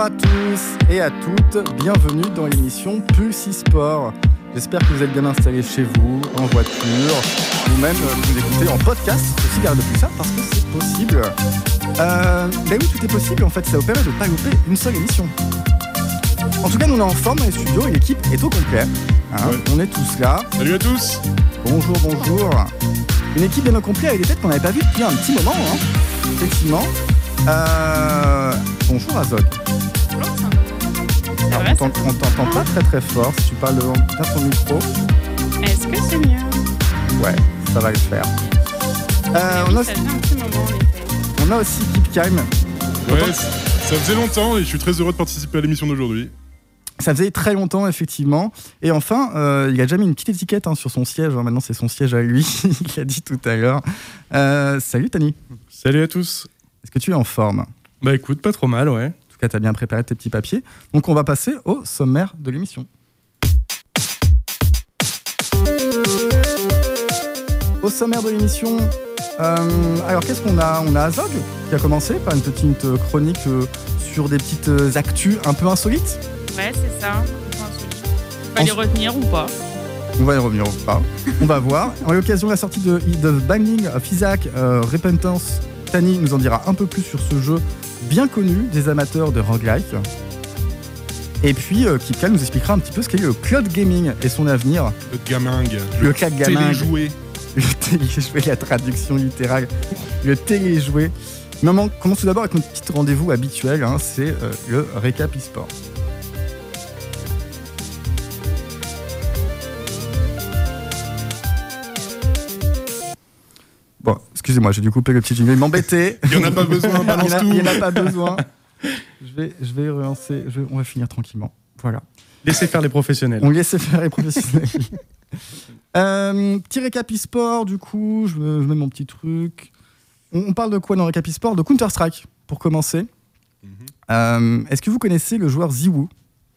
Bonjour à tous et à toutes, bienvenue dans l'émission Pulse e-sport. J'espère que vous êtes bien installés chez vous, en voiture, ou même euh, vous écoutez en podcast, aussi garde plus ça parce que c'est possible. Euh, ben oui, tout est possible en fait, ça vous permet de ne pas louper une seule émission. En tout cas, nous on est en forme dans les studios et l'équipe est au complet. hein. Ouais. On est tous là. Salut à tous Bonjour, bonjour. Une équipe bien au complet avec des têtes qu'on n'avait pas vues depuis un petit moment, hein. effectivement. Euh, bonjour Azog. C'est Alors, on t'ent- on t'entend pas très très fort. Si tu parles devant ton micro, Est-ce que c'est mieux? Ouais, ça va le faire. Euh, on, a, Ça fait un petit moment, en effet. on a aussi Kipkime. Ouais, c- ça faisait longtemps et je suis très heureux de participer à l'émission d'aujourd'hui. Ça faisait très longtemps, effectivement. Et enfin, euh, il a déjà mis une petite étiquette hein, sur son siège. hein. Maintenant, c'est son siège à lui. il l'a dit tout à l'heure. Euh, salut Tani. Salut à tous. Est-ce que tu es en forme? Bah écoute, pas trop mal, ouais. Tout cas, tu as bien préparé tes petits papiers. Donc, on va passer au sommaire de l'émission. Au sommaire de l'émission, euh, alors qu'est-ce qu'on a? On a Azog qui a commencé par une petite euh, chronique euh, sur des petites euh, actus un peu insolites. Ouais, c'est ça. C'est- Faut les retenir ou pas? On va y revenir ou pas. On va voir. En l'occasion de la sortie de The Binding of Isaac Repentance, Tani nous en dira un peu plus sur ce jeu bien connu des amateurs de roguelike. Et puis, euh, Kipka nous expliquera un petit peu ce qu'est le cloud gaming et son avenir. Le gamingue. Le cloud gaming, téléjoué. le téléjoué, la traduction littérale, le téléjoué. Mais on commence tout d'abord avec notre petit rendez-vous habituel, hein, c'est euh, le récap e-sport. Excusez-moi, j'ai dû couper le petit jingle, il m'embêtait. Il y en a pas besoin, balance tout. Il n'y en a pas besoin. Je vais, je vais relancer, je vais- on va finir tranquillement. Voilà. Laissez faire les professionnels. On laisse faire les professionnels. Euh, petit récap e-sport, du coup, je, je mets mon petit truc. On, on parle de quoi dans le récap e-sport? De Counter-Strike, pour commencer. Mhm. Euh, Est-ce que vous connaissez le joueur Ziwu?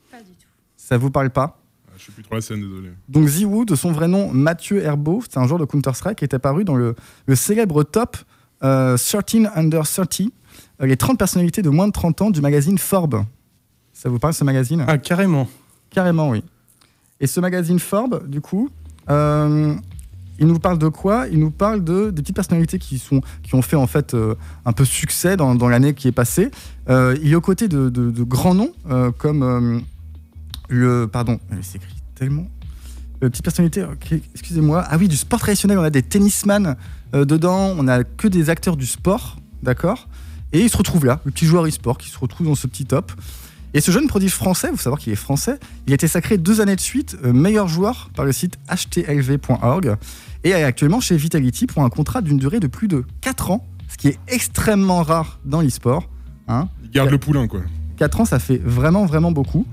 Pas du tout. Ça vous parle pas? Je suis plus trop la scène, désolé. Donc Ziwu, de son vrai nom Mathieu Herbeau, c'est un joueur de Counter-Strike qui est apparu dans le, le célèbre top euh, 13 Under 30, euh, les 30 personnalités de moins de 30 ans du magazine Forbes. Ça vous parle ce magazine? Ah, carrément. Carrément, oui. Et ce magazine Forbes, du coup, euh, il nous parle de quoi? Il nous parle de des petites personnalités qui sont qui ont fait en fait euh, un peu succès dans, dans l'année qui est passée. Euh, il est aux côtés de, de- de grands noms euh, comme euh, le pardon, c'est écrit tellement. Euh, petite personnalité, excusez-moi. Ah oui, du sport traditionnel, on a des tennisman euh, dedans, on a que des acteurs du sport, d'accord Et il se retrouve là, le petit joueur e-sport qui se retrouve dans ce petit top. Et ce jeune prodige français, vous savez qu'il est français, il a été sacré deux années de suite euh, meilleur joueur par le site htlv.org et est actuellement chez Vitality pour un contrat d'une durée de plus de 4 ans, ce qui est extrêmement rare dans l'e-sport. Hein. Il garde le poulain, quoi. 4 ans, ça fait vraiment, vraiment beaucoup.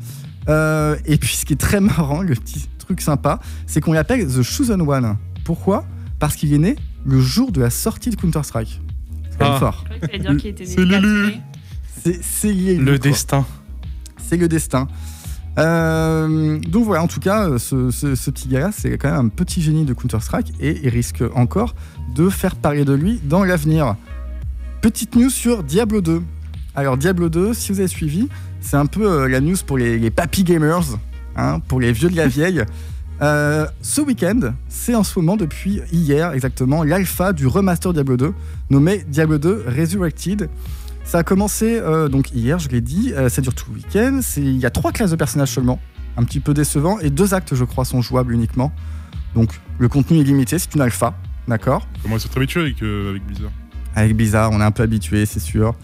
Euh, et puis, ce qui est très marrant, le petit truc sympa, c'est qu'on l'appelle The Chosen One. Pourquoi? Parce qu'il est né le jour de la sortie de Counter-Strike. C'est quand même Ah. fort. C'est le l'élu. 4 mai. C'est. Le destin. C'est le destin. Euh, donc voilà, en tout cas, ce, ce- ce petit gars-là, c'est quand même un petit génie de Counter-Strike et il risque encore de faire parler de lui dans l'avenir. Petite news sur Diablo 2. Alors Diablo 2, si vous avez suivi, c'est un peu euh, la news pour les, les papy gamers, hein, pour les vieux de la vieille. Euh, ce week-end, c'est en ce moment depuis hier exactement l'alpha du remaster Diablo 2, nommé Diablo 2 Resurrected. Ça a commencé euh, donc hier, je l'ai dit, euh, ça dure tout le week-end. Il y a trois classes de personnages seulement, un petit peu décevant, et deux actes, je crois, sont jouables uniquement. Donc le contenu est limité, c'est une alpha, d'accord? Comment ils sont habitués avec, avec Blizzard? Avec Blizzard, on est un peu habitué, c'est sûr.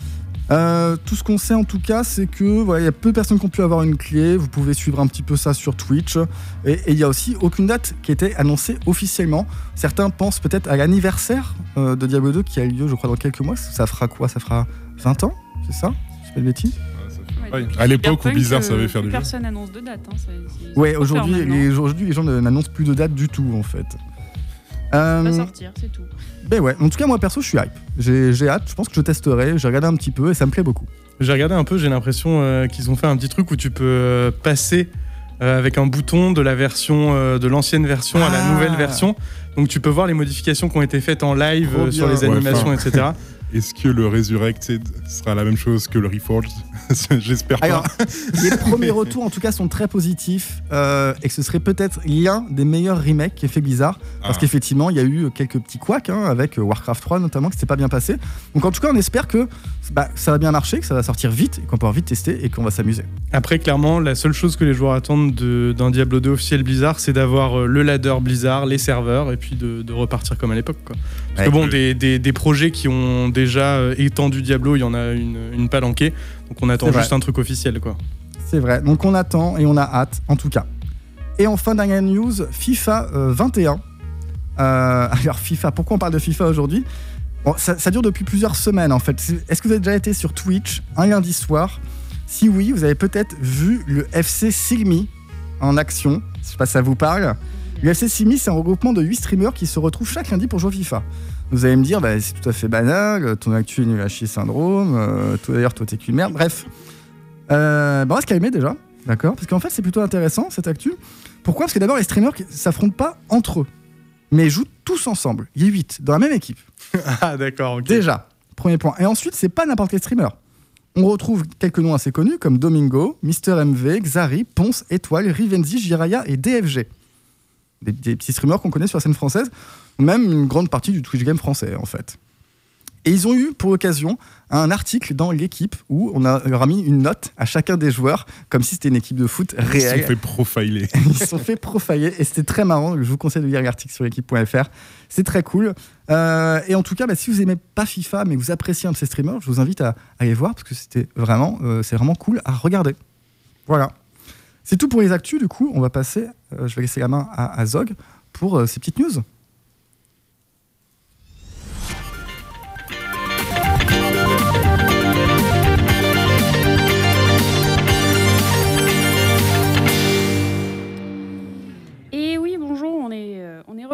Euh, tout ce qu'on sait en tout cas, c'est que voilà, il y a peu de personnes qui ont pu avoir une clé. Vous pouvez suivre un petit peu ça sur Twitch. Et il y a aussi aucune date qui était annoncée officiellement. Certains pensent peut-être à l'anniversaire euh, de Diablo 2 qui a lieu, je crois, dans quelques mois. Ça fera quoi? Ça fera 20 ans C'est ça? Si je fais pas de bêtises ça fait Ouais, À l'époque où euh, savait faire du jeu. Personne n'annonce de date. Hein, Ouais, aujourd'hui les, aujourd'hui, les gens n'annoncent plus de date du tout en fait. Ça Euh, va sortir, c'est tout. ben ouais, en tout cas, moi perso, je suis hype. J'ai j'ai hâte, je pense que je testerai. J'ai regardé un petit peu et ça me plaît beaucoup. J'ai regardé un peu, j'ai l'impression euh, qu'ils ont fait un petit truc où tu peux euh, passer euh, avec un bouton de la version euh, de l'ancienne version à la Ah. nouvelle version. Donc tu peux voir les modifications qui ont été faites en live euh, sur les Ouais, animations, etc. Est-ce que le Resurrected sera la même chose que le Reforged J'espère pas. Alors, les premiers retours en tout cas sont très positifs euh, et que ce serait peut-être l'un des meilleurs remakes qu'ait fait Blizzard. Parce Ah. qu'effectivement, il y a eu quelques petits couacs hein, avec Warcraft 3 notamment qui s'était pas bien passé. Donc en tout cas, on espère que bah, ça va bien marcher, que ça va sortir vite, qu'on pourra vite tester et qu'on va s'amuser. Après, clairement, la seule chose que les joueurs attendent de- d'un Diablo 2 officiel Blizzard, c'est d'avoir euh, le ladder Blizzard, les serveurs, et puis de, de repartir comme à l'époque. Parce que bon, des, des- des projets qui ont déjà euh, étendu Diablo, il y en a une, une palanquée. Donc on attend juste un truc officiel. quoi. C'est vrai. Donc on attend et on a hâte, en tout cas. Et enfin, dernière news, FIFA euh, 21. Euh, alors FIFA, pourquoi on parle de FIFA aujourd'hui? Bon, ça, ça dure depuis plusieurs semaines en fait. Est-ce que vous avez déjà été sur Twitch un lundi soir? Si oui, vous avez peut-être vu le FC Silmi en action. Je sais pas si ça vous parle. Le FC Silmi, c'est un regroupement de 8 streamers qui se retrouvent chaque lundi pour jouer au FIFA. Vous allez me dire, bah, c'est tout à fait banal, ton actu est nul à chier syndrome, euh, toi d'ailleurs, toi t'es qu'une merde. Bref, euh, bah, on va se calmer déjà, d'accord Parce qu'en fait, c'est plutôt intéressant cette actu. Pourquoi? Parce que d'abord, les streamers qui s'affrontent pas entre eux, mais jouent tous ensemble. Il y a 8 dans la même équipe. Ah d'accord, ok. Déjà, premier point. Et ensuite, c'est pas n'importe quel streamer. On retrouve quelques noms assez connus comme Domingo, Mister MV, Xari, Ponce, Étoile, Rivenzi, Jiraya et DFG. Des, des petits streamers qu'on connaît sur la scène française, même une grande partie du Twitch game français en fait. Et ils ont eu pour l'occasion un article dans l'équipe où on a, leur a mis une note à chacun des joueurs, comme si c'était une équipe de foot Ils se réelle. sont fait profiler. Ils se sont fait profiler et c'était très marrant. Je vous conseille de lire l'article sur l'équipe.fr. C'est très cool. Euh, et en tout cas, bah, si vous aimez pas FIFA mais vous appréciez un de ces streamers, je vous invite à, aller voir parce que c'était vraiment, euh, c'est vraiment cool à regarder. Voilà. C'est tout pour les actus. Du coup, on va passer. euh, je vais laisser la main à, à Zog pour ces petites news.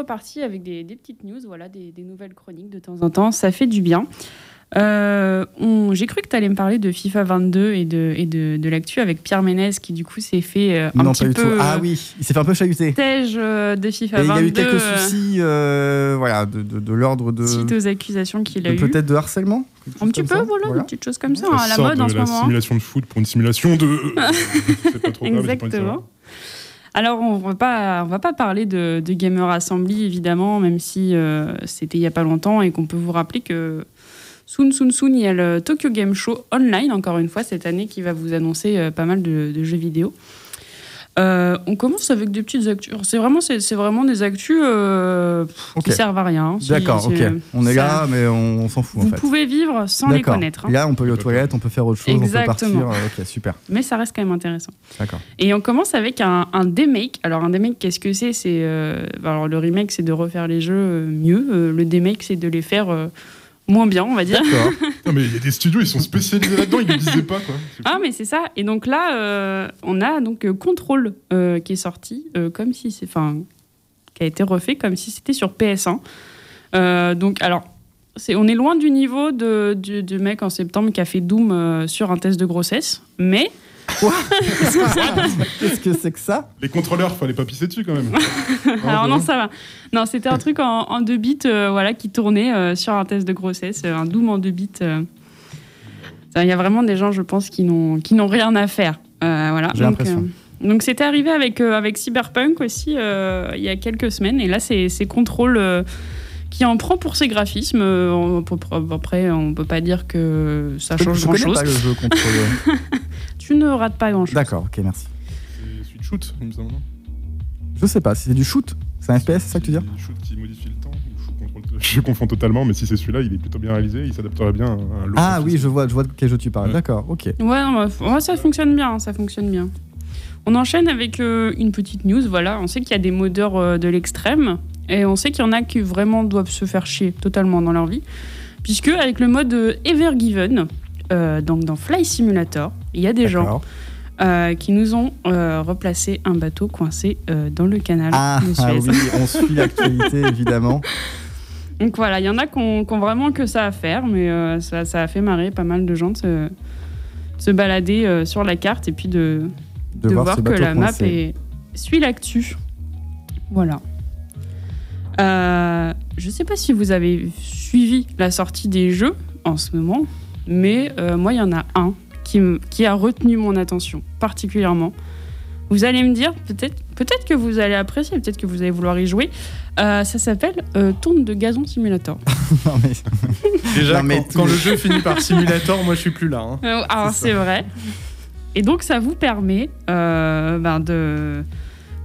Reparti avec des, des petites news, voilà, des, des nouvelles chroniques de temps en temps, ça fait du bien. Euh, J'ai cru que tu allais me parler de FIFA 22 et de, et de, de l'actu avec Pierre Ménez qui du coup s'est fait euh, un non, petit pas du peu tout. Ah euh, oui, il s'est fait un peu chahuter. tège euh, de Et FIFA il y 22 a eu quelques euh, soucis, euh, voilà, de, de- de l'ordre de, suite aux accusations qu'il a eues. peut-être de harcèlement. Un petit peu, ça. voilà, une petite chose comme ça, Ça à la mode de en ce la moment. simulation de foot pour une simulation de. pas trop grave, Exactement. savoir. Alors, on va pas, va pas parler de, Gamer Assembly, évidemment, même si euh, c'était il y a pas longtemps et qu'on peut vous rappeler que soon, soon, soon, il y a le Tokyo Game Show online, encore une fois, cette année, qui va vous annoncer euh, pas mal de jeux vidéo. Euh, on commence avec des petites actus. C'est vraiment, c'est, vraiment des actus euh, pff, Ok. qui servent à rien. C'est- D'accord, ok. On est là, mais on, on s'en fout en Vous fait. pouvez vivre sans les connaître. hein. Là, on peut aller aux toilettes, on peut faire autre chose, on peut partir. Ok, super. Mais ça reste quand même intéressant. D'accord. Et on commence avec un, un demake. Alors un demake, qu'est-ce que c'est? C'est euh, alors le remake, c'est de refaire les jeux euh, mieux. Le demake, c'est de les faire moins bien, on va dire. D'accord. Non, mais il y a des studios, ils sont spécialisés là-dedans, ils ne le disaient pas, quoi. Ah mais c'est ça. Et donc là, euh, on a donc euh, Control euh, qui est sorti euh, comme si c'est, enfin, qui a été refait comme si c'était sur PS1. Euh, donc alors. On est loin du niveau de, du, du mec en septembre qui a fait Doom euh, sur un test de grossesse, mais Qu'est-ce que c'est que ça Les contrôleurs, fallait pas pisser dessus quand même. Alors non, ça va. Non, c'était un truc en, en deux bits euh, voilà, qui tournait euh, sur un test de grossesse, euh, un Doom en deux bits. euh. Il y a vraiment des gens, je pense, qui n'ont qui n'ont rien à faire. Euh, voilà. J'ai Donc, l'impression. euh, donc c'était arrivé avec, euh, avec Cyberpunk aussi euh, il y a quelques semaines. Et là, c'est c'est Control euh, qui en prend pour ses graphismes. Euh, on peut- après, on peut pas dire que ça change Je connais grand-chose. pas le jeu contrôle. Tu ne rates pas grand-chose. D'accord, ok, merci. C'est celui de shoot, il me semble. Je sais pas, si c'est du shoot C'est un FPS, c'est ça que tu dis Shoot qui modifie le temps. Je confonds totalement, mais si c'est celui-là, il est plutôt bien réalisé, il s'adapterait bien à un look Ah oui, je vois, je vois de quel jeu tu parles. Ouais. D'accord, ok. Ouais, non, bah, ouais, ça fonctionne bien, ça fonctionne bien. On enchaîne avec euh, une petite news, voilà. On sait qu'il y a des modeurs euh, de l'extrême et on sait qu'il y en a qui vraiment doivent se faire chier totalement dans leur vie. Puisque avec le mode euh, Evergiven, euh, donc dans Fly Simulator, il y a des gens euh, qui nous ont euh, replacé un bateau coincé euh, dans le canal Ah, de ah oui, on suit l'actualité évidemment. Donc voilà, il y en a qui ont, vraiment que ça à faire, mais euh, ça, ça a fait marrer pas mal de gens de se, de se balader euh, sur la carte et puis de, De, de voir, que la map est... suit l'actu. Voilà. Euh, je sais pas si vous avez suivi la sortie des jeux en ce moment, mais euh, moi, il y en a un qui, me- qui a retenu mon attention particulièrement. Vous allez me dire, peut-être peut que vous allez apprécier, peut-être que vous allez vouloir y jouer. Euh, ça s'appelle euh, Tourne de gazon simulator. Non, mais- Déjà, Non, mais quand, le jeu finit par simulator, moi je suis plus là. hein. Euh, alors, C'est c'est vrai. Et donc, ça vous permet euh, ben, de,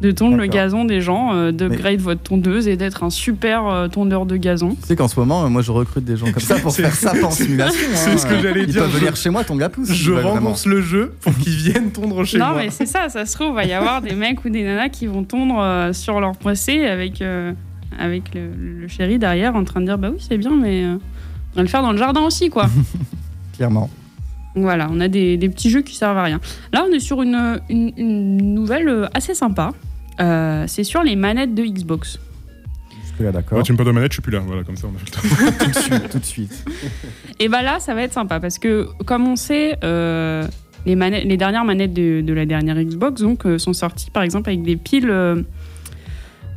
de tondre le gazon des gens, euh, Mais- d'upgrade votre tondeuse et d'être un super euh, tondeur de gazon. Tu sais qu'en ce moment, euh, moi, je recrute des gens comme ça pour C'est- faire ça en simulation. c'est hein. ce que j'allais Ils dire, peuvent je- venir chez moi, ton gars pousse. Je rembourse le jeu pour qu'ils viennent tondre chez non, moi. mais c'est ça, ça se trouve, il va y avoir des mecs ou des nanas qui vont tondre euh, sur leur PC avec, euh, avec le, le chéri derrière en train de dire Bah oui, c'est bien, mais euh, on va le faire dans le jardin aussi, quoi. Clairement. Voilà, on a des, des petits jeux qui servent à rien. Là, on est sur une, une- une nouvelle assez sympa. Euh, c'est sur les manettes de Xbox. Jusque-là, d'accord. Ouais, tu me parles de manette, je suis plus là. Voilà, comme ça, on a le temps. tout de suite, tout de suite. Et bah là, ça va être sympa parce que, comme on sait, euh, les, manettes, les dernières manettes de, de la dernière Xbox donc, euh, sont sorties par exemple avec des piles, euh,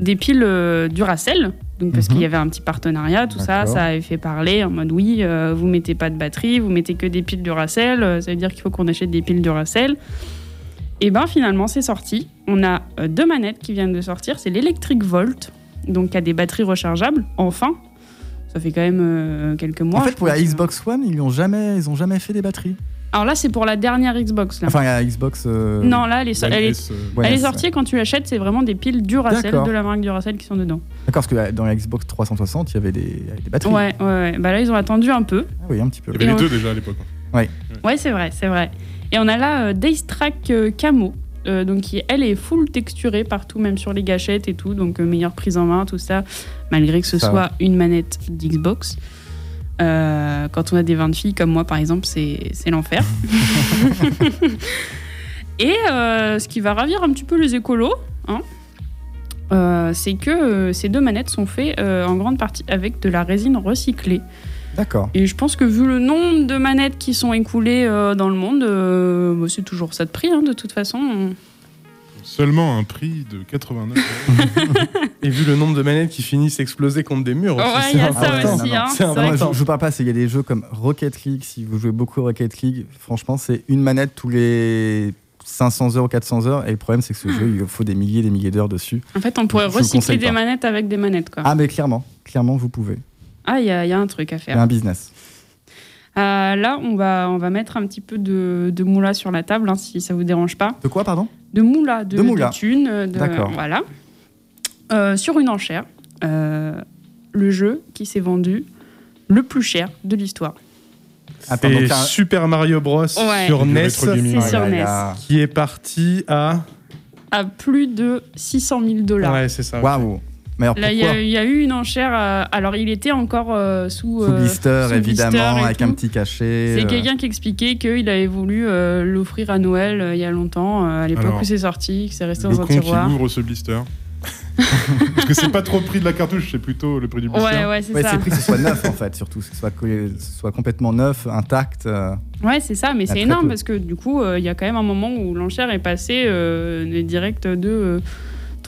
des piles euh, Duracell. Donc, parce Mhm. qu'il y avait un petit partenariat, tout ça, D'accord. ça avait fait parler en mode oui, euh, vous mettez pas de batterie, vous mettez que des piles Duracell, euh, ça veut dire qu'il faut qu'on achète des piles Duracell. Et ben finalement, c'est sorti. On a euh, deux manettes qui viennent de sortir. C'est l'Electric Volt, donc qui a des batteries rechargeables. Enfin, ça fait quand même euh, quelques mois. en fait, pour la. Xbox One, ils ont jamais, ils ont jamais fait des batteries. Alors là, c'est pour la dernière Xbox. Là. Enfin, la Xbox. euh, non, là, elle est, elle est, S, euh, ouais, elle est c'est- sortie et quand tu l'achètes, c'est vraiment des piles Duracell de la marque Duracell qui sont dedans. D'accord, parce que euh, dans la Xbox 360, il y avait des, il y avait des batteries. Ouais, ouais, ouais. Bah là, ils ont attendu un peu. Ah oui, un petit peu. Il y avait Et les on- deux déjà à l'époque. hein. Ouais, c'est vrai, c'est vrai. Et on a là euh, Daystrack euh, Camo. euh, donc qui elle est full texturée partout, même sur les gâchettes et tout, donc euh, meilleure prise en main, tout ça, malgré que ce Ça soit une manette d'Xbox. Euh, quand on a des 20 filles comme moi par exemple, c'est l'enfer. et ce qui va ravir un petit peu les écolos, hein, c'est que ces deux manettes sont faites en grande partie avec de la résine recyclée. D'accord. Et je pense que vu le nombre de manettes qui sont écoulées euh, dans le monde, euh, bah, c'est toujours ça de prix, hein, de toute façon. Seulement un prix de 89 euros. Et vu le nombre de manettes qui finissent exploser contre des murs, aussi, Ouais, c'est il y a un- ça aussi. hein. c'est Non, vrai moi, que- je, parle pas, c'est- il y a des jeux comme Rocket League. Si vous jouez beaucoup à Rocket League, franchement, c'est une manette tous les 500 heures ou 400 heures. Et le problème, c'est que ce jeu, il faut des milliers et des milliers d'heures dessus. En fait, on pourrait Je vous recycler conseille des pas. manettes avec des manettes. Quoi. Ah, mais clairement, clairement, vous pouvez. Ah, il y, a il y a un truc à Il y a faire. un business. Euh, là, on va, on va mettre un petit peu de, de moula sur la table, hein, si ça vous dérange pas. De quoi, pardon? De moula, de, De moula. de thunes, de- D'accord. Voilà. Euh, sur une enchère, euh, le jeu qui s'est vendu le plus cher de l'histoire. C'est Super Mario Bros Ouais. sur Du NES. C'est sur là NES. qui est parti à. À plus de 600 000 dollars. Ouais, c'est ça. Waouh Mais alors Là, il y, a- il y a eu une enchère. euh, alors, il était encore euh, sous. Sous euh, blister, sous évidemment, blister et avec tout. un petit cachet. C'est euh, quelqu'un qui expliquait qu'il avait voulu euh, l'offrir à Noël euh, il y a longtemps, euh, à l'époque où c'est sorti, que c'est resté Le dans un con qui ouvre ce blister. Parce que c'est pas trop le prix de la cartouche, c'est plutôt le prix du blister. Ouais, ouais, c'est Ouais, ça. c'est pris que ce soit neuf en fait, surtout, que ce soit, que ce soit complètement neuf, intact. euh. Ouais, c'est ça, mais c'est énorme peu. parce que du coup, euh, il y a quand même un moment où l'enchère est passée euh, direct de euh,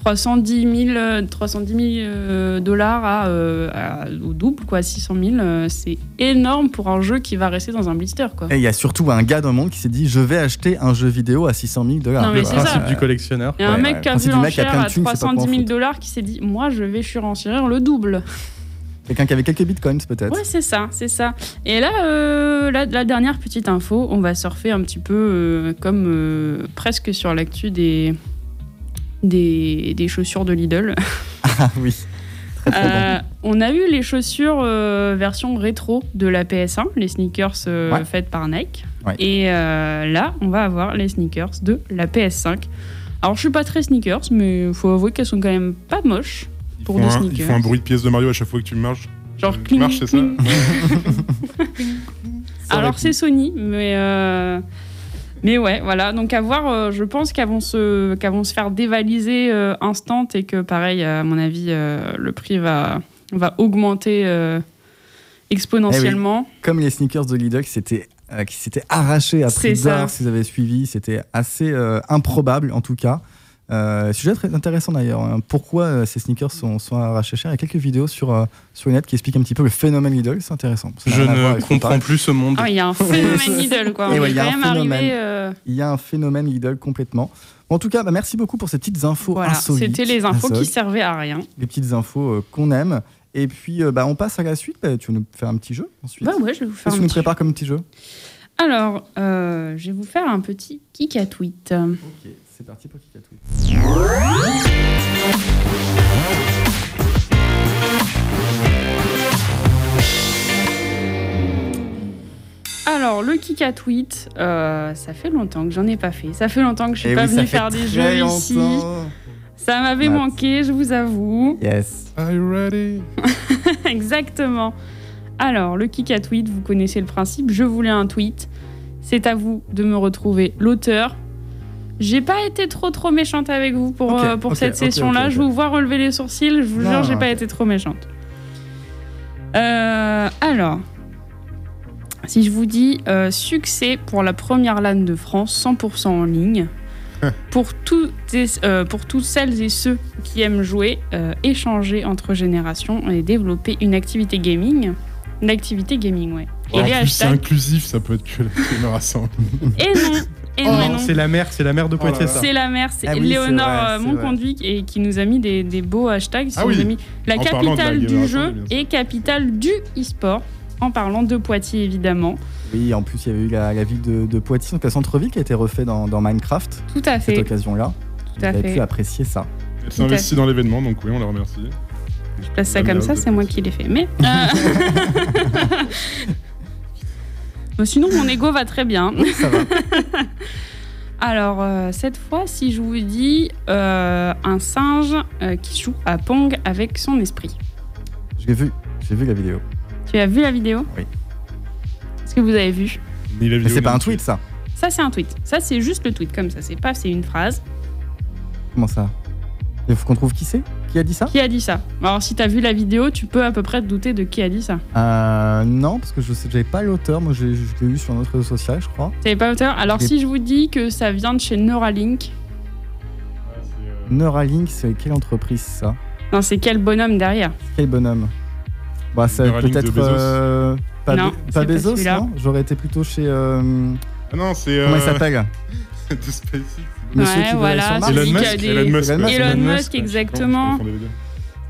310 000, euh, 310 000 euh, dollars à, euh, à- au double, quoi, 600 000. euh, c'est énorme pour un jeu qui va rester dans un blister, quoi. Et il y a surtout un gars dans le monde qui s'est dit Je vais acheter un jeu vidéo à 600 000 dollars. Non, mais Le c'est principe ça. du collectionneur. Il y a un Ouais, mec ouais. qui a vu l'enchère à de thunes, c'est pas pour en 310 000 foutre. dollars qui s'est dit Moi, je vais surenchérir le double. Quelqu'un qui avait quelques bitcoins peut-être. Ouais, c'est ça, c'est ça. Et là, euh, la, la dernière petite info, on va surfer un petit peu euh, comme euh, presque sur l'actu des, des, des chaussures de Lidl. Ah oui. Très, très bon. Euh, on a eu les chaussures euh, version rétro de la PS1, les sneakers euh, Ouais. faites par Nike. Ouais. Et euh, là, on va avoir les sneakers de la PS5. Alors, je suis pas très sneakers, mais il faut avouer qu'elles sont quand même pas moches. Ils Pour font des un- sneakers. Ils font un bruit de pièce de Mario à chaque fois que tu marches. Genre, Tu cling, marches, c'est ça Alors c'est. Sony, mais euh, mais ouais, voilà. Donc à voir. euh, je pense qu'elles vont se vont se faire dévaliser euh, instant et que pareil, à mon avis, euh, le prix va va augmenter euh, exponentiellement. Comme les sneakers de Lidl qui s'étaient qui s'étaient arrachés à prix d'or, si vous avez suivi, c'était assez improbable en tout cas. Euh, sujet très intéressant d'ailleurs. hein. Pourquoi euh, ces sneakers sont, sont arrachés cher? Il y a quelques vidéos sur, euh, sur le net qui expliquent un petit peu le phénomène Lidl. C'est intéressant. Ça Je ne comprends plus ce monde. Ah, il y a un phénomène Lidl, quoi. Ouais, y euh, Il y a un phénomène Lidl complètement. En tout cas, bah, merci beaucoup pour ces petites infos Voilà, c'était les infos qui servaient à rien. Les petites infos euh, qu'on aime. Et puis, euh, bah, on passe à la suite. Bah, tu veux nous faire un petit jeu ensuite? Bah ouais, je vais vous faire Qu'est-ce que un tu nous prépares comme petit jeu? Alors, euh, je vais vous faire un petit kick à tweet. Ok, c'est parti pour Kikatouille. Alors, le kick à tweet, euh, ça fait longtemps que j'en ai pas fait. Ça fait longtemps que je suis Eh pas oui, venue faire des jeux ici. Ça m'avait Matt. manqué, je vous avoue. Yes. Are you ready? Exactement. Alors, le kick à tweet, vous connaissez le principe. Je voulais un tweet. C'est à vous de me retrouver l'auteur. J'ai pas été trop trop méchante avec vous pour, euh, pour cette session-là. Je vous vois relever les sourcils. Je vous Non, jure, j'ai pas été trop méchante. Euh, alors, si je vous dis euh, succès pour la première LAN de France, 100% en ligne. pour, toutes et- pour toutes celles et ceux qui aiment jouer, échanger entre générations et développer une activité gaming. Une activité gaming, ouais. Et les plus, c'est inclusif, ça peut être que la Assemble. Et non, et non. C'est la mère, c'est la mère de Oh Poitiers. C'est la mère, c'est Ah oui, Léonore euh, Monconduit et qui nous a mis des, des beaux hashtags. Ah nous oui. a mis la En la capitale du jeu et capitale du e-sport. En parlant de Poitiers, évidemment. Oui, en plus, il y avait eu la, la ville de, de Poitiers, donc le centre-ville qui a été refait dans, dans Minecraft, Tout à cette fait. occasion-là. Tout à Vous avez fait. pu apprécier ça. Elle Tout à s'investit dans l'événement, donc oui, on la remercie. Je place ça La comme ça, c'est moi qui l'ai fait. Mais. euh, sinon, mon ego va très bien. Ça va. Alors, euh, cette fois, si je vous dis euh, un singe euh, qui joue à Pong avec son esprit. Je l'ai vu. J'ai vu la vidéo. Tu as vu la vidéo? Oui. Est-ce que vous avez vu? Ni la Mais c'est pas un tweet, ça. Ça, c'est un tweet. Ça, c'est juste le tweet comme ça. C'est pas, c'est une phrase. Comment ça? Il faut qu'on trouve qui c'est? Qui a dit ça Qui a dit ça Alors, si tu as vu la vidéo, tu peux à peu près te douter de qui a dit ça. euh, Non, parce que je sais, j'avais pas l'auteur. Moi, je, je l'ai eu sur notre réseau social, je crois. Tu savais pas l'auteur Alors, si je vous dis que ça vient de chez Neuralink, c'est, Neuralink, c'est quelle entreprise ça non, c'est quel bonhomme derrière Quel bonhomme Bah, ça Neuralink de peut-être Bezos. euh, pas, Non, Be- c'est pas pas Bezos, celui-là. non J'aurais été plutôt chez euh, Ah non, c'est. comment il euh, s'appelle De SpaceX. Monsieur Ouais, qui voilà. Elon lui qui a Musk. des- Elon Musk. Elon. Musk, exactement.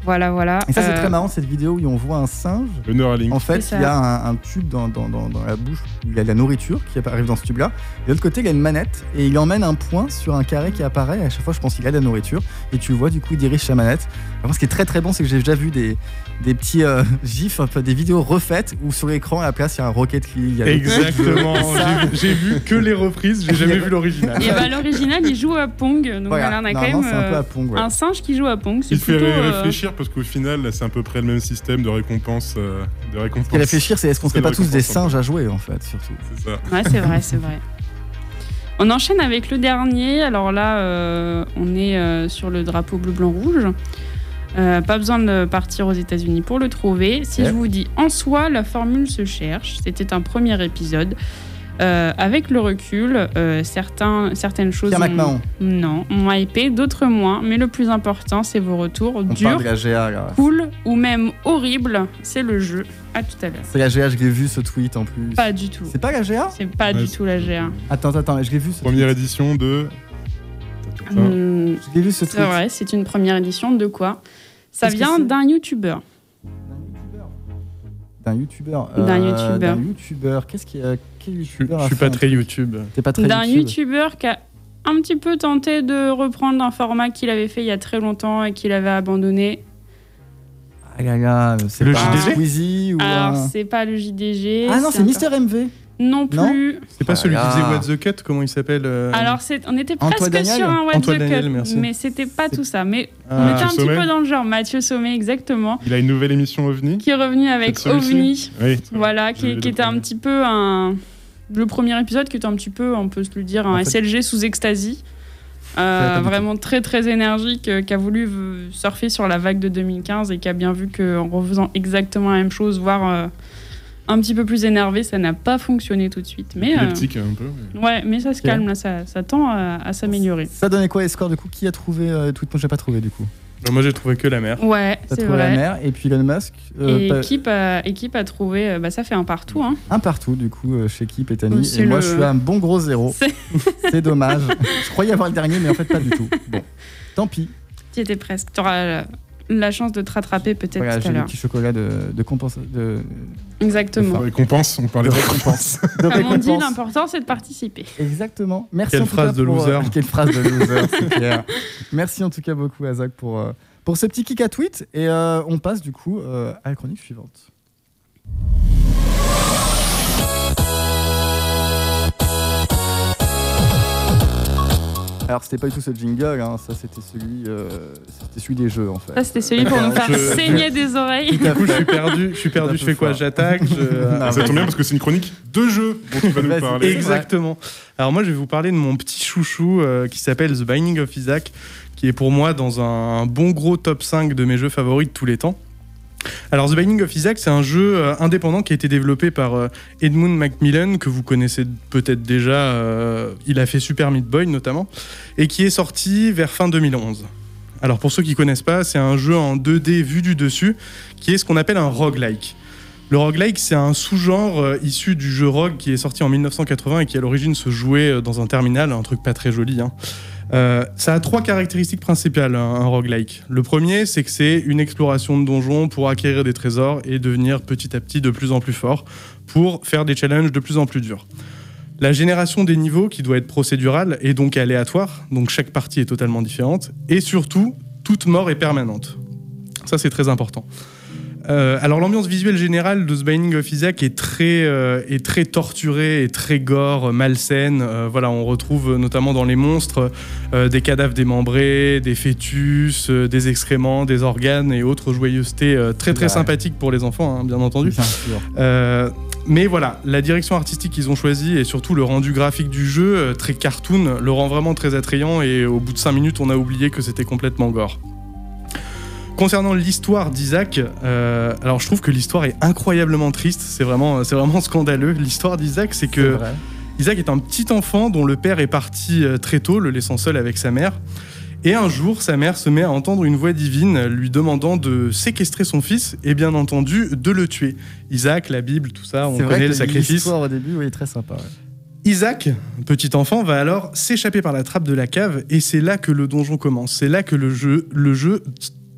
Voilà, voilà. Et ça, c'est Euh, très marrant cette vidéo où on voit un singe. Le Neuralink. En fait, il y a un, un tube dans, dans, dans, dans la bouche où il y a de la nourriture qui arrive dans ce tube-là. Et de l'autre côté, il y a une manette et il emmène un point sur un carré qui apparaît. Et à chaque fois, je pense qu'il a de la nourriture. Et tu vois, du coup, il dirige sa manette. Alors, ce qui est très très bon, c'est que j'ai déjà vu des, des petits euh, gifs, enfin, des vidéos refaites où sur l'écran, à la place, il y a un Rocket League. il y a Exactement. J'ai- vu que les reprises, j'ai jamais vu l'original. Et bah, l'original, il joue à Pong. Donc voilà, on a quand même c'est un peu euh, à Pong. ouais. un singe qui joue à Pong. C'est Il fait plutôt. Réfléchir parce qu'au final, c'est à peu près le même système de récompense. euh, de récompense. Et réfléchir, c'est est-ce qu'on serait pas tous des singes à jouer, en fait, surtout C'est ça. Ouais, c'est vrai, c'est vrai. On enchaîne avec le dernier. Alors là, euh, on est euh, sur le drapeau bleu-blanc-rouge. Euh, pas besoin de partir aux États-Unis pour le trouver. Si je vous dis en soi, la formule se cherche. C'était un premier épisode. Euh, avec le recul, euh, certains, certaines choses. Pierre ont- McMahon, Non, ont hypé, d'autres moins. Mais le plus important, c'est vos retours. on Dur, parle de la GA, là. cool ou même horrible. C'est le jeu. À tout à l'heure. C'est la GA, je l'ai vu ce tweet en plus. Pas du tout. C'est pas la GA C'est pas Ouais, du tout la GA. Attends, attends, je l'ai vu ce Première tweet. édition de. Hum, Je l'ai vu ce tweet. C'est vrai, c'est une première édition de quoi? Ça vient d'un youtubeur. D'un youtubeur. D'un Euh, youtubeur. D'un youtubeur. Qu'est-ce qui a. Quel Je suis- youtubeur je suis pas un très YouTube. T'es pas très D'un YouTube youtubeur qui a un petit peu tenté de reprendre un format qu'il avait fait il y a très longtemps et qu'il avait abandonné. Ah là là, c'est Le pas un JDG? Squeezie ou Alors, un... c'est pas le JDG. Ah non, c'est Mister MV. Non Non plus. C'est pas Ah celui qui faisait What the Cut, comment il s'appelle euh, Alors, on était Antoine presque Daniel sur un What Antoine the Daniel, Cut, merci. mais c'était pas tout ça. Mais on Ah. était un Mathieu petit peu Sommet dans le genre. Mathieu Sommet, exactement, Il a une nouvelle émission OVNI. qui est revenu avec OVNI. Oui. Voilà, qui, était un petit peu un. Le premier épisode qui était un petit peu, on peut se le dire, un En fait- SLG sous ecstasy. Euh, vraiment très très énergique, euh, qui a voulu surfer sur la vague de 2015 et qui a bien vu qu'en refaisant exactement la même chose, voire euh, un petit peu plus énervé, ça n'a pas fonctionné tout de suite. Mais, euh, Épileptique un peu. mais- ouais, mais ça se calme, là, ça, ça tend à, à s'améliorer. Ça donnait quoi les scores du coup? Qui a trouvé euh, tweet Moi j'ai pas trouvé du coup. Euh, Moi, j'ai trouvé que la mer. Ouais, T'as c'est trouvé la vrai. mer et puis Elon Musk. euh, Et pas- équipe, a, équipe a trouvé, euh, bah, ça fait un partout. Hein. Un partout du coup chez Kip et Tani. Et moi le- je suis à un bon gros zéro. C'est- C'est dommage. je croyais avoir le dernier mais en fait pas du tout. Bon, tant pis. Tu étais presque. Tu auras la, chance de te rattraper peut-être Voilà, tout j'ai à l'heure. petit chocolat de, de compensation. De, Exactement. De récompense, on parlait de récompense. de Comme on dit, l'important c'est de participer. Exactement. Merci Quelle en tout phrase cas de pour, loser. euh, quelle phrase de loser, c'est clair. Merci en tout cas beaucoup à Zach pour, euh, pour ce petit kick à tweet. Et euh, on passe du coup euh, à la chronique suivante. Alors c'était pas du tout ce jingle, hein, ça c'était celui, euh, c'était celui des jeux en fait. Ça, c'était celui pour nous faire Je- saigner des oreilles. Tout à Du coup, je suis perdu. Je suis perdu. Je fais quoi. J'attaque. je- Ah, ça tombe bien parce que c'est une chronique de jeu dont tu vas nous parler. Exactement. Alors moi, je vais vous parler de mon petit chouchou euh, qui s'appelle The Binding of Isaac, qui est pour moi dans un bon gros top 5 de mes jeux favoris de tous les temps. Alors The Binding of Isaac, c'est un jeu euh, indépendant qui a été développé par euh, Edmund Macmillan, que vous connaissez peut-être déjà. euh, il a fait Super Meat Boy notamment, et qui est sorti vers fin 2011. Alors pour ceux qui connaissent pas, c'est un jeu en 2D vu du dessus, qui est ce qu'on appelle un roguelike. Le roguelike, c'est un sous-genre issu du jeu Rogue qui est sorti en 1980 et qui à l'origine se jouait dans un terminal, un truc pas très joli. hein. Euh, ça a trois caractéristiques principales, un, un roguelike. Le premier, c'est que c'est une exploration de donjons pour acquérir des trésors et devenir petit à petit de plus en plus fort pour faire des challenges de plus en plus durs. La génération des niveaux qui doit être procédurale est donc aléatoire, donc chaque partie est totalement différente, et surtout, toute mort est permanente. Ça, c'est très important. Euh, alors l'ambiance visuelle générale de The Binding of Isaac est très, euh, est très torturée et très gore, malsaine. Euh, voilà, on retrouve notamment dans les monstres des cadavres démembrés, des fœtus, des excréments, des organes et autres joyeusetés très très Ouais. sympathiques pour les enfants, hein, bien entendu. Bien sûr. Mais voilà, la direction artistique qu'ils ont choisie et surtout le rendu graphique du jeu, très cartoon, le rend vraiment très attrayant et au bout de 5 minutes, on a oublié que c'était complètement gore. Concernant l'histoire d'Isaac, euh, alors je trouve que l'histoire est incroyablement triste, c'est vraiment, c'est vraiment scandaleux. L'histoire d'Isaac, c'est que. Isaac est un petit enfant dont le père est parti euh, très tôt, le laissant seul avec sa mère. Et un jour, sa mère se met à entendre une voix divine lui demandant de séquestrer son fils et bien entendu de le tuer. Isaac, la Bible, tout ça, on connaît le sacrifice. L'histoire au début oui, très sympa. ouais. Isaac, petit enfant, va alors s'échapper par la trappe de la cave et c'est là que le donjon commence. C'est là que le jeu, le jeu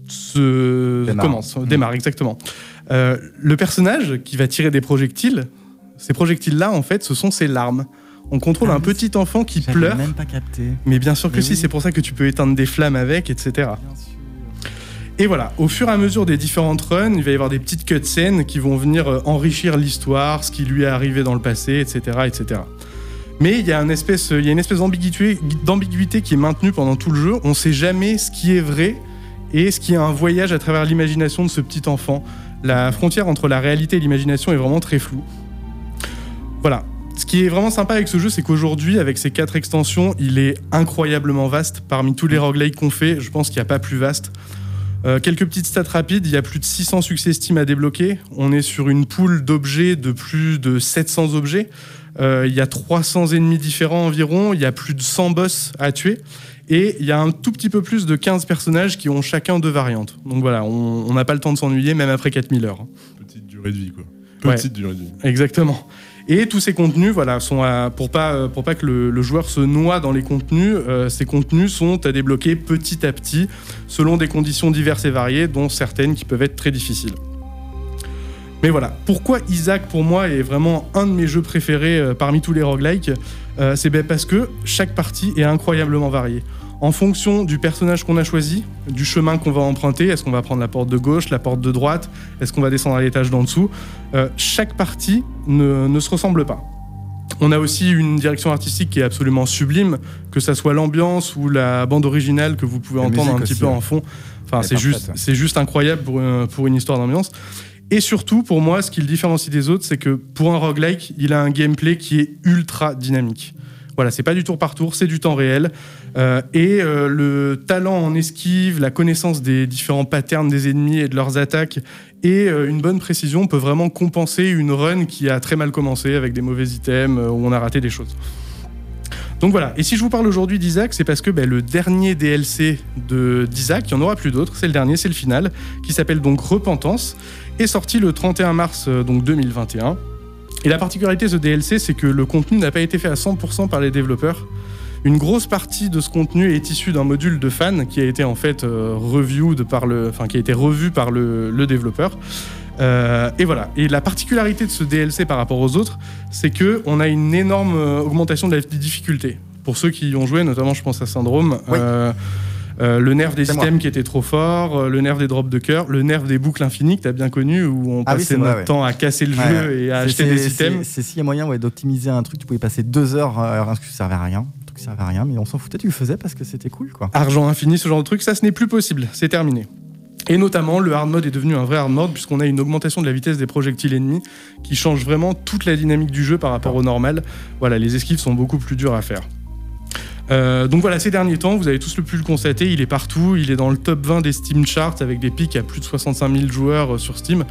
se Démarre. commence, démarre exactement. Euh, le personnage qui va tirer des projectiles, ces projectiles-là, en fait, ce sont ses larmes. On contrôle Ah un petit enfant qui pleure, même pas capté. mais bien sûr que Mais si, oui. c'est pour ça que tu peux éteindre des flammes avec, etc. Bien sûr. Et voilà, au fur et à mesure des différentes runs, il va y avoir des petites cutscenes qui vont venir euh, enrichir l'histoire, ce qui lui est arrivé dans le passé, etc. etc. Mais il y a, une espèce, il y a une espèce d'ambiguïté qui est maintenue pendant tout le jeu. On ne sait jamais ce qui est vrai et ce qui est un voyage à travers l'imagination de ce petit enfant. La frontière entre la réalité et l'imagination est vraiment très floue. Voilà. Ce qui est vraiment sympa avec ce jeu, c'est qu'aujourd'hui, avec ces quatre extensions, il est incroyablement vaste. Parmi tous les roguelikes qu'on fait, je pense qu'il n'y a pas plus vaste. Euh, quelques petites stats rapides, il y a plus de 600 succès Steam à débloquer. On est sur une pool d'objets de plus de 700 objets. Euh, il y a 300 ennemis différents environ. Il y a plus de 100 boss à tuer. Et il y a un tout petit peu plus de 15 personnages qui ont chacun deux variantes. Donc voilà, on n'a pas le temps de s'ennuyer, même après 4000 heures. Petite durée de vie, quoi. Ouais. Petite durée de vie. Exactement. Et tous ces contenus, voilà, sont à- pour pas pour pas que le, le joueur se noie dans les contenus. euh, ces contenus sont à débloquer petit à petit, selon des conditions diverses et variées, dont certaines qui peuvent être très difficiles. Mais voilà, pourquoi Isaac pour moi est vraiment un de mes jeux préférés euh, parmi tous les roguelikes? Euh, C'est ben parce que chaque partie est incroyablement variée. En fonction du personnage qu'on a choisi, du chemin qu'on va emprunter, est-ce qu'on va prendre la porte de gauche, la porte de droite, est-ce qu'on va descendre à l'étage d'en dessous, euh, chaque partie ne, ne se ressemble pas. On a aussi une direction artistique qui est absolument sublime, que ça soit l'ambiance ou la bande originale que vous pouvez La entendre un petit aussi, peu ouais. en fond. Enfin, c'est juste, ouais. c'est juste incroyable pour, pour une histoire d'ambiance. Et surtout, pour moi, ce qui le différencie des autres, c'est que pour un roguelike, il a un gameplay qui est ultra dynamique. Voilà, c'est pas du tour par tour, c'est du temps réel. Euh, et euh, le talent en esquive, la connaissance des différents patterns des ennemis et de leurs attaques, Et euh, une bonne précision peut vraiment compenser une run qui a très mal commencé avec des mauvais items où on a raté des choses. Donc voilà, et si je vous parle aujourd'hui d'Isaac, c'est parce que ben, le dernier DLC de d'Isaac, il n'y en aura plus d'autres, c'est le dernier, c'est le final, qui s'appelle donc Repentance, est sorti le 31 mars euh, donc 2021. Et la particularité de ce DLC, c'est que le contenu n'a pas été fait à 100% par les développeurs. Une grosse partie de ce contenu est issue d'un module de fan qui a été en fait euh, reviewed par le, enfin qui a été revu par le, le développeur. Euh, et voilà. Et la particularité de ce DLC par rapport aux autres, c'est que on a une énorme augmentation de la difficulté. Pour ceux qui y ont joué, notamment, je pense à Syndrome. Oui. euh, euh, le nerf des moi. items qui était trop fort, euh, le nerf des drops de cœur, le nerf des boucles infinies que tu as bien connu où on Ah passait vrai, notre ouais. temps à casser le Ouais, jeu ouais. et à acheter des items. C'est s'il y a moyen d'optimiser un truc, tu pouvais passer deux heures à un truc qui servait à rien. Truc servait à rien, mais on s'en foutait, tu le faisais parce que c'était cool quoi. argent infini, ce genre de truc, ça ce n'est plus possible, c'est terminé. Et notamment, le hard mode est devenu un vrai hard mode puisqu'on a une augmentation de la vitesse des projectiles ennemis qui change vraiment toute la dynamique du jeu par rapport au normal. Voilà, les esquives sont beaucoup plus dures à faire. Euh, donc voilà, ces derniers temps, vous avez tous le pu le constater, il est partout, il est dans le top 20 des Steam Charts avec des pics à plus de 65 000 joueurs euh, sur Steam.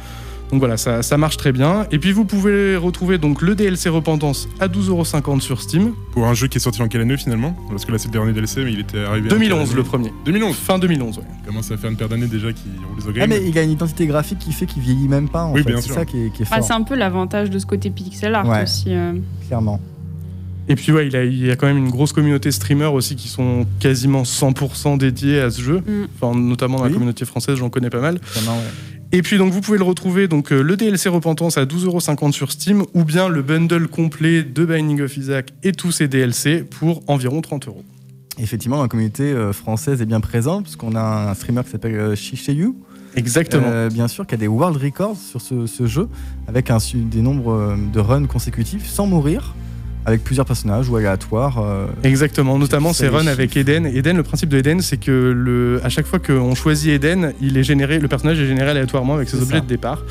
Donc voilà, ça, ça marche très bien. Et puis vous pouvez retrouver donc le DLC Repentance à 12,50€ sur Steam. Pour un jeu qui est sorti en quelle année finalement? Parce que là c'est le dernier DLC, mais il était arrivé. en 2011 quelle le premier. 2011 Fin 2011, ouais. Il commence à faire une paire d'années déjà qui roule les Ah, oreilles. mais il a une identité graphique qui fait qu'il vieillit même pas. En Oui, fait. bien c'est sûr. ça qui est, qui est Ah, fort, c'est un peu l'avantage de ce côté pixel art Ouais. aussi. euh. clairement. Et puis ouais, il, a, il y a quand même une grosse communauté streamer aussi qui sont quasiment 100% dédiés à ce jeu. Mm. Enfin, notamment dans la communauté française, j'en connais pas mal. Ouais. Et puis donc vous pouvez le retrouver donc euh, le DLC Repentance à 12,50€ sur Steam ou bien le bundle complet de Binding of Isaac et tous ses DLC pour environ 30 euros. Effectivement, la communauté euh, française est bien présente, parce qu'on a un streamer qui s'appelle euh, Shishayu, Exactement. euh, bien sûr, qui a des world records sur ce, ce jeu, avec un, des nombres de runs consécutifs sans mourir, avec plusieurs personnages ou aléatoires. euh, Exactement, notamment ces runs avec Eden. Eden, le principe de Eden, c'est que le, à chaque fois qu'on choisit Eden, il est généré, le personnage est généré aléatoirement avec ses objets ça. de départ.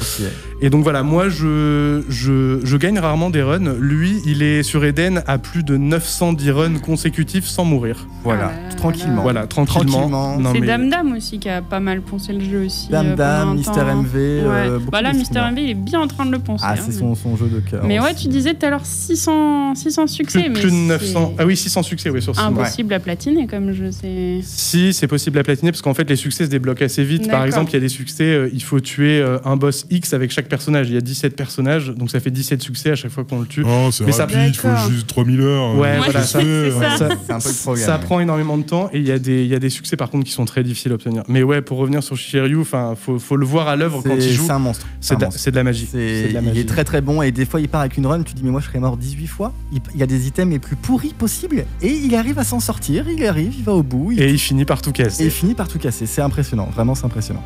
Et donc voilà, moi je, je, je gagne rarement des runs. Lui, il est sur Eden à plus de 910 runs consécutifs sans mourir. Voilà, Ah tranquillement. là. Voilà, tranquillement. C'est mais- Dame Dame aussi qui a pas mal poncé le jeu aussi. Dame euh, Dame, Mister temps. MV. euh, Ouais. Bah là, Mister. MV, il est bien en train de le poncer. Ah, hein, c'est mais- son, son jeu de cœur. Mais ouais, tu disais tout à l'heure 600, 600 succès. plus, mais plus de c'est 900. Ah oui, 600 succès, oui, sur. Impossible à platiner comme jeu. C'est. Si, c'est possible à platiner parce qu'en fait, les succès se débloquent assez vite. Par exemple, il y a des succès, euh, il faut tuer euh, un boss X avec chaque personnage. Il y a 17 personnages, donc ça fait 17 succès à chaque fois qu'on le tue. Oh, c'est Mais ça- rapide, il faut juste 3000 heures. Ouais, euh, voilà, se ça- ça. Un peu ça ouais. prend énormément de temps et il y, a des- il y a des succès par contre qui sont très difficiles à obtenir. Mais ouais, pour revenir sur Shiryu, enfin, faut, faut le voir à l'œuvre quand il joue. c'est un monstre. C'est un de, monstre. c'est de la magie. C'est- C'est de la il magie. est très très bon et des fois il part avec une run, tu dis mais moi je serais mort 18 fois. Il, y a des items les plus pourris possibles et il arrive à s'en sortir, il arrive, il va au bout, il, Et il finit par tout et casser. il finit par tout casser. C'est impressionnant, vraiment c'est impressionnant.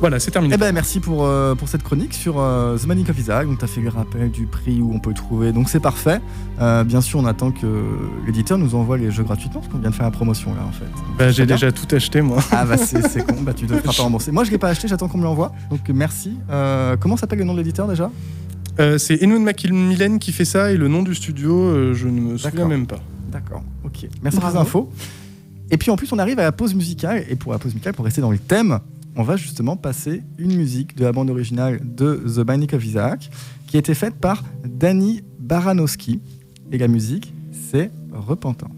Voilà, c'est terminé. Eh ben merci pour, euh, pour cette chronique sur euh, The Manic of Isaac. Donc tu as fait le rappel du prix où on peut le trouver, donc c'est parfait. Euh, bien sûr on attend que l'éditeur nous envoie les jeux gratuitement parce qu'on vient de faire la promotion là en fait. Bah, J'ai déjà tout acheté moi. Ah bah c'est con, bah tu te feras pas rembourser. Moi je l'ai pas acheté, j'attends qu'on me l'envoie. Donc merci. Comment s'appelle le nom de l'éditeur déjà? Euh, c'est Enon Macmillan qui fait ça et le nom du studio, euh, je ne me souviens D'accord. même pas. D'accord, ok. Merci pour les infos. Et puis en plus, on arrive à la pause musicale. Et pour la pause musicale, pour rester dans le thème, on va justement passer une musique de la bande originale de The Binding of Isaac, qui a été faite par Danny Baranowski. Et la musique, c'est Repentant.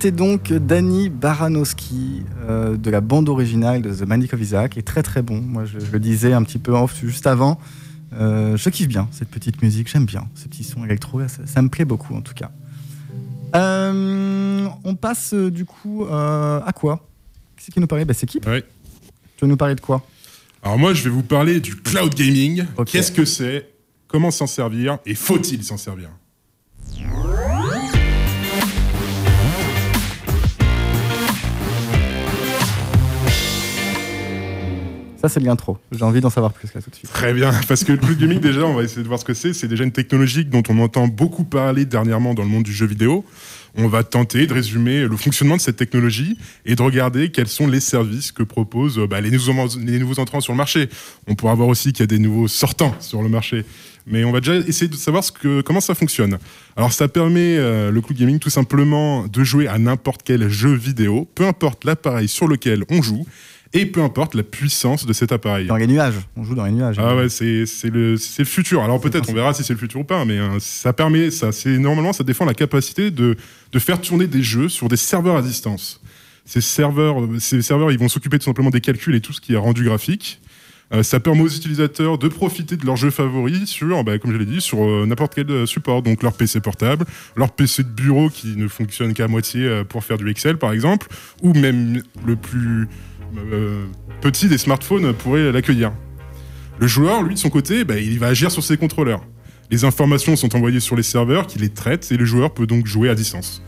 C'était donc Danny Baranowski euh, de la bande originale de The Manic of Isaac, est très très bon. Moi, je, je le disais un petit peu off juste avant. Euh, je kiffe bien cette petite musique, j'aime bien ces petits sons électro, ça, ça me plaît beaucoup en tout cas. Euh, on passe du coup à quoi? Qui c'est qui nous parlait bah, C'est qui? Ouais. Tu veux nous parler de quoi? Alors moi, je vais vous parler du cloud gaming. Qu'est-ce que c'est? Comment s'en servir? Et faut-il s'en servir? Ça, c'est de l'intro. J'ai envie d'en savoir plus là tout de suite. Très bien, parce que le cloud gaming, déjà, on va essayer de voir ce que c'est. C'est déjà une technologie dont on entend beaucoup parler dernièrement dans le monde du jeu vidéo. On va tenter de résumer le fonctionnement de cette technologie et de regarder quels sont les services que proposent bah, les, nouveaux, les nouveaux entrants sur le marché. On pourra voir aussi qu'il y a des nouveaux sortants sur le marché. Mais on va déjà essayer de savoir comment ça fonctionne. Alors ça permet, euh, le cloud gaming, tout simplement de jouer à n'importe quel jeu vidéo, peu importe l'appareil sur lequel on joue, et peu importe la puissance de cet appareil. Dans les nuages. On joue dans les nuages. Ah ouais, c'est le, le futur. Alors peut-être, on verra si c'est le futur ou pas, mais euh, ça permet, ça, normalement, ça défend la capacité de, de faire tourner des jeux sur des serveurs à distance. Ces serveurs, ces serveurs, ils vont s'occuper tout simplement des calculs et tout ce qui est rendu graphique. Euh, ça permet aux utilisateurs de profiter de leurs jeux favoris sur, bah, comme je l'ai dit, sur euh, n'importe quel euh, support. Donc leur PC portable, leur PC de bureau qui ne fonctionne qu'à moitié pour faire du Excel, par exemple, ou même le plus euh, petit des smartphones pourrait l'accueillir. Le joueur, lui, de son côté, bah, il va agir sur ses contrôleurs. Les informations sont envoyées sur les serveurs qui les traitent et le joueur peut donc jouer à distance.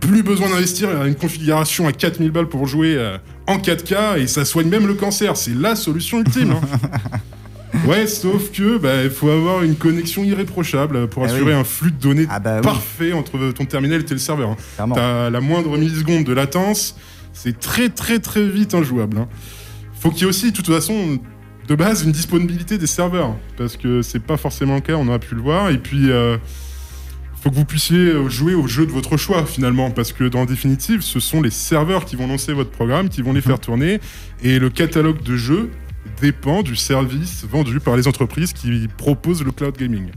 Plus besoin d'investir à une configuration à 4000 balles pour jouer euh, en 4K et ça soigne même le cancer. C'est la solution ultime. hein. ouais, sauf que bah, il faut avoir une connexion irréprochable pour Ah assurer oui. un flux de données Ah bah oui, parfait entre ton terminal et tes serveurs. hein. T'as la moindre milliseconde de latence, c'est très très très vite injouable. hein. Faut qu'il y ait aussi, de toute façon, de base, une disponibilité des serveurs, parce que c'est pas forcément le cas, on a pu le voir. Et puis, euh, faut que vous puissiez euh, jouer au jeu de votre choix finalement, parce que dans définitive, ce sont les serveurs qui vont lancer votre programme, qui vont les faire tourner, et le catalogue de jeux dépend du service vendu par les entreprises qui proposent le cloud gaming.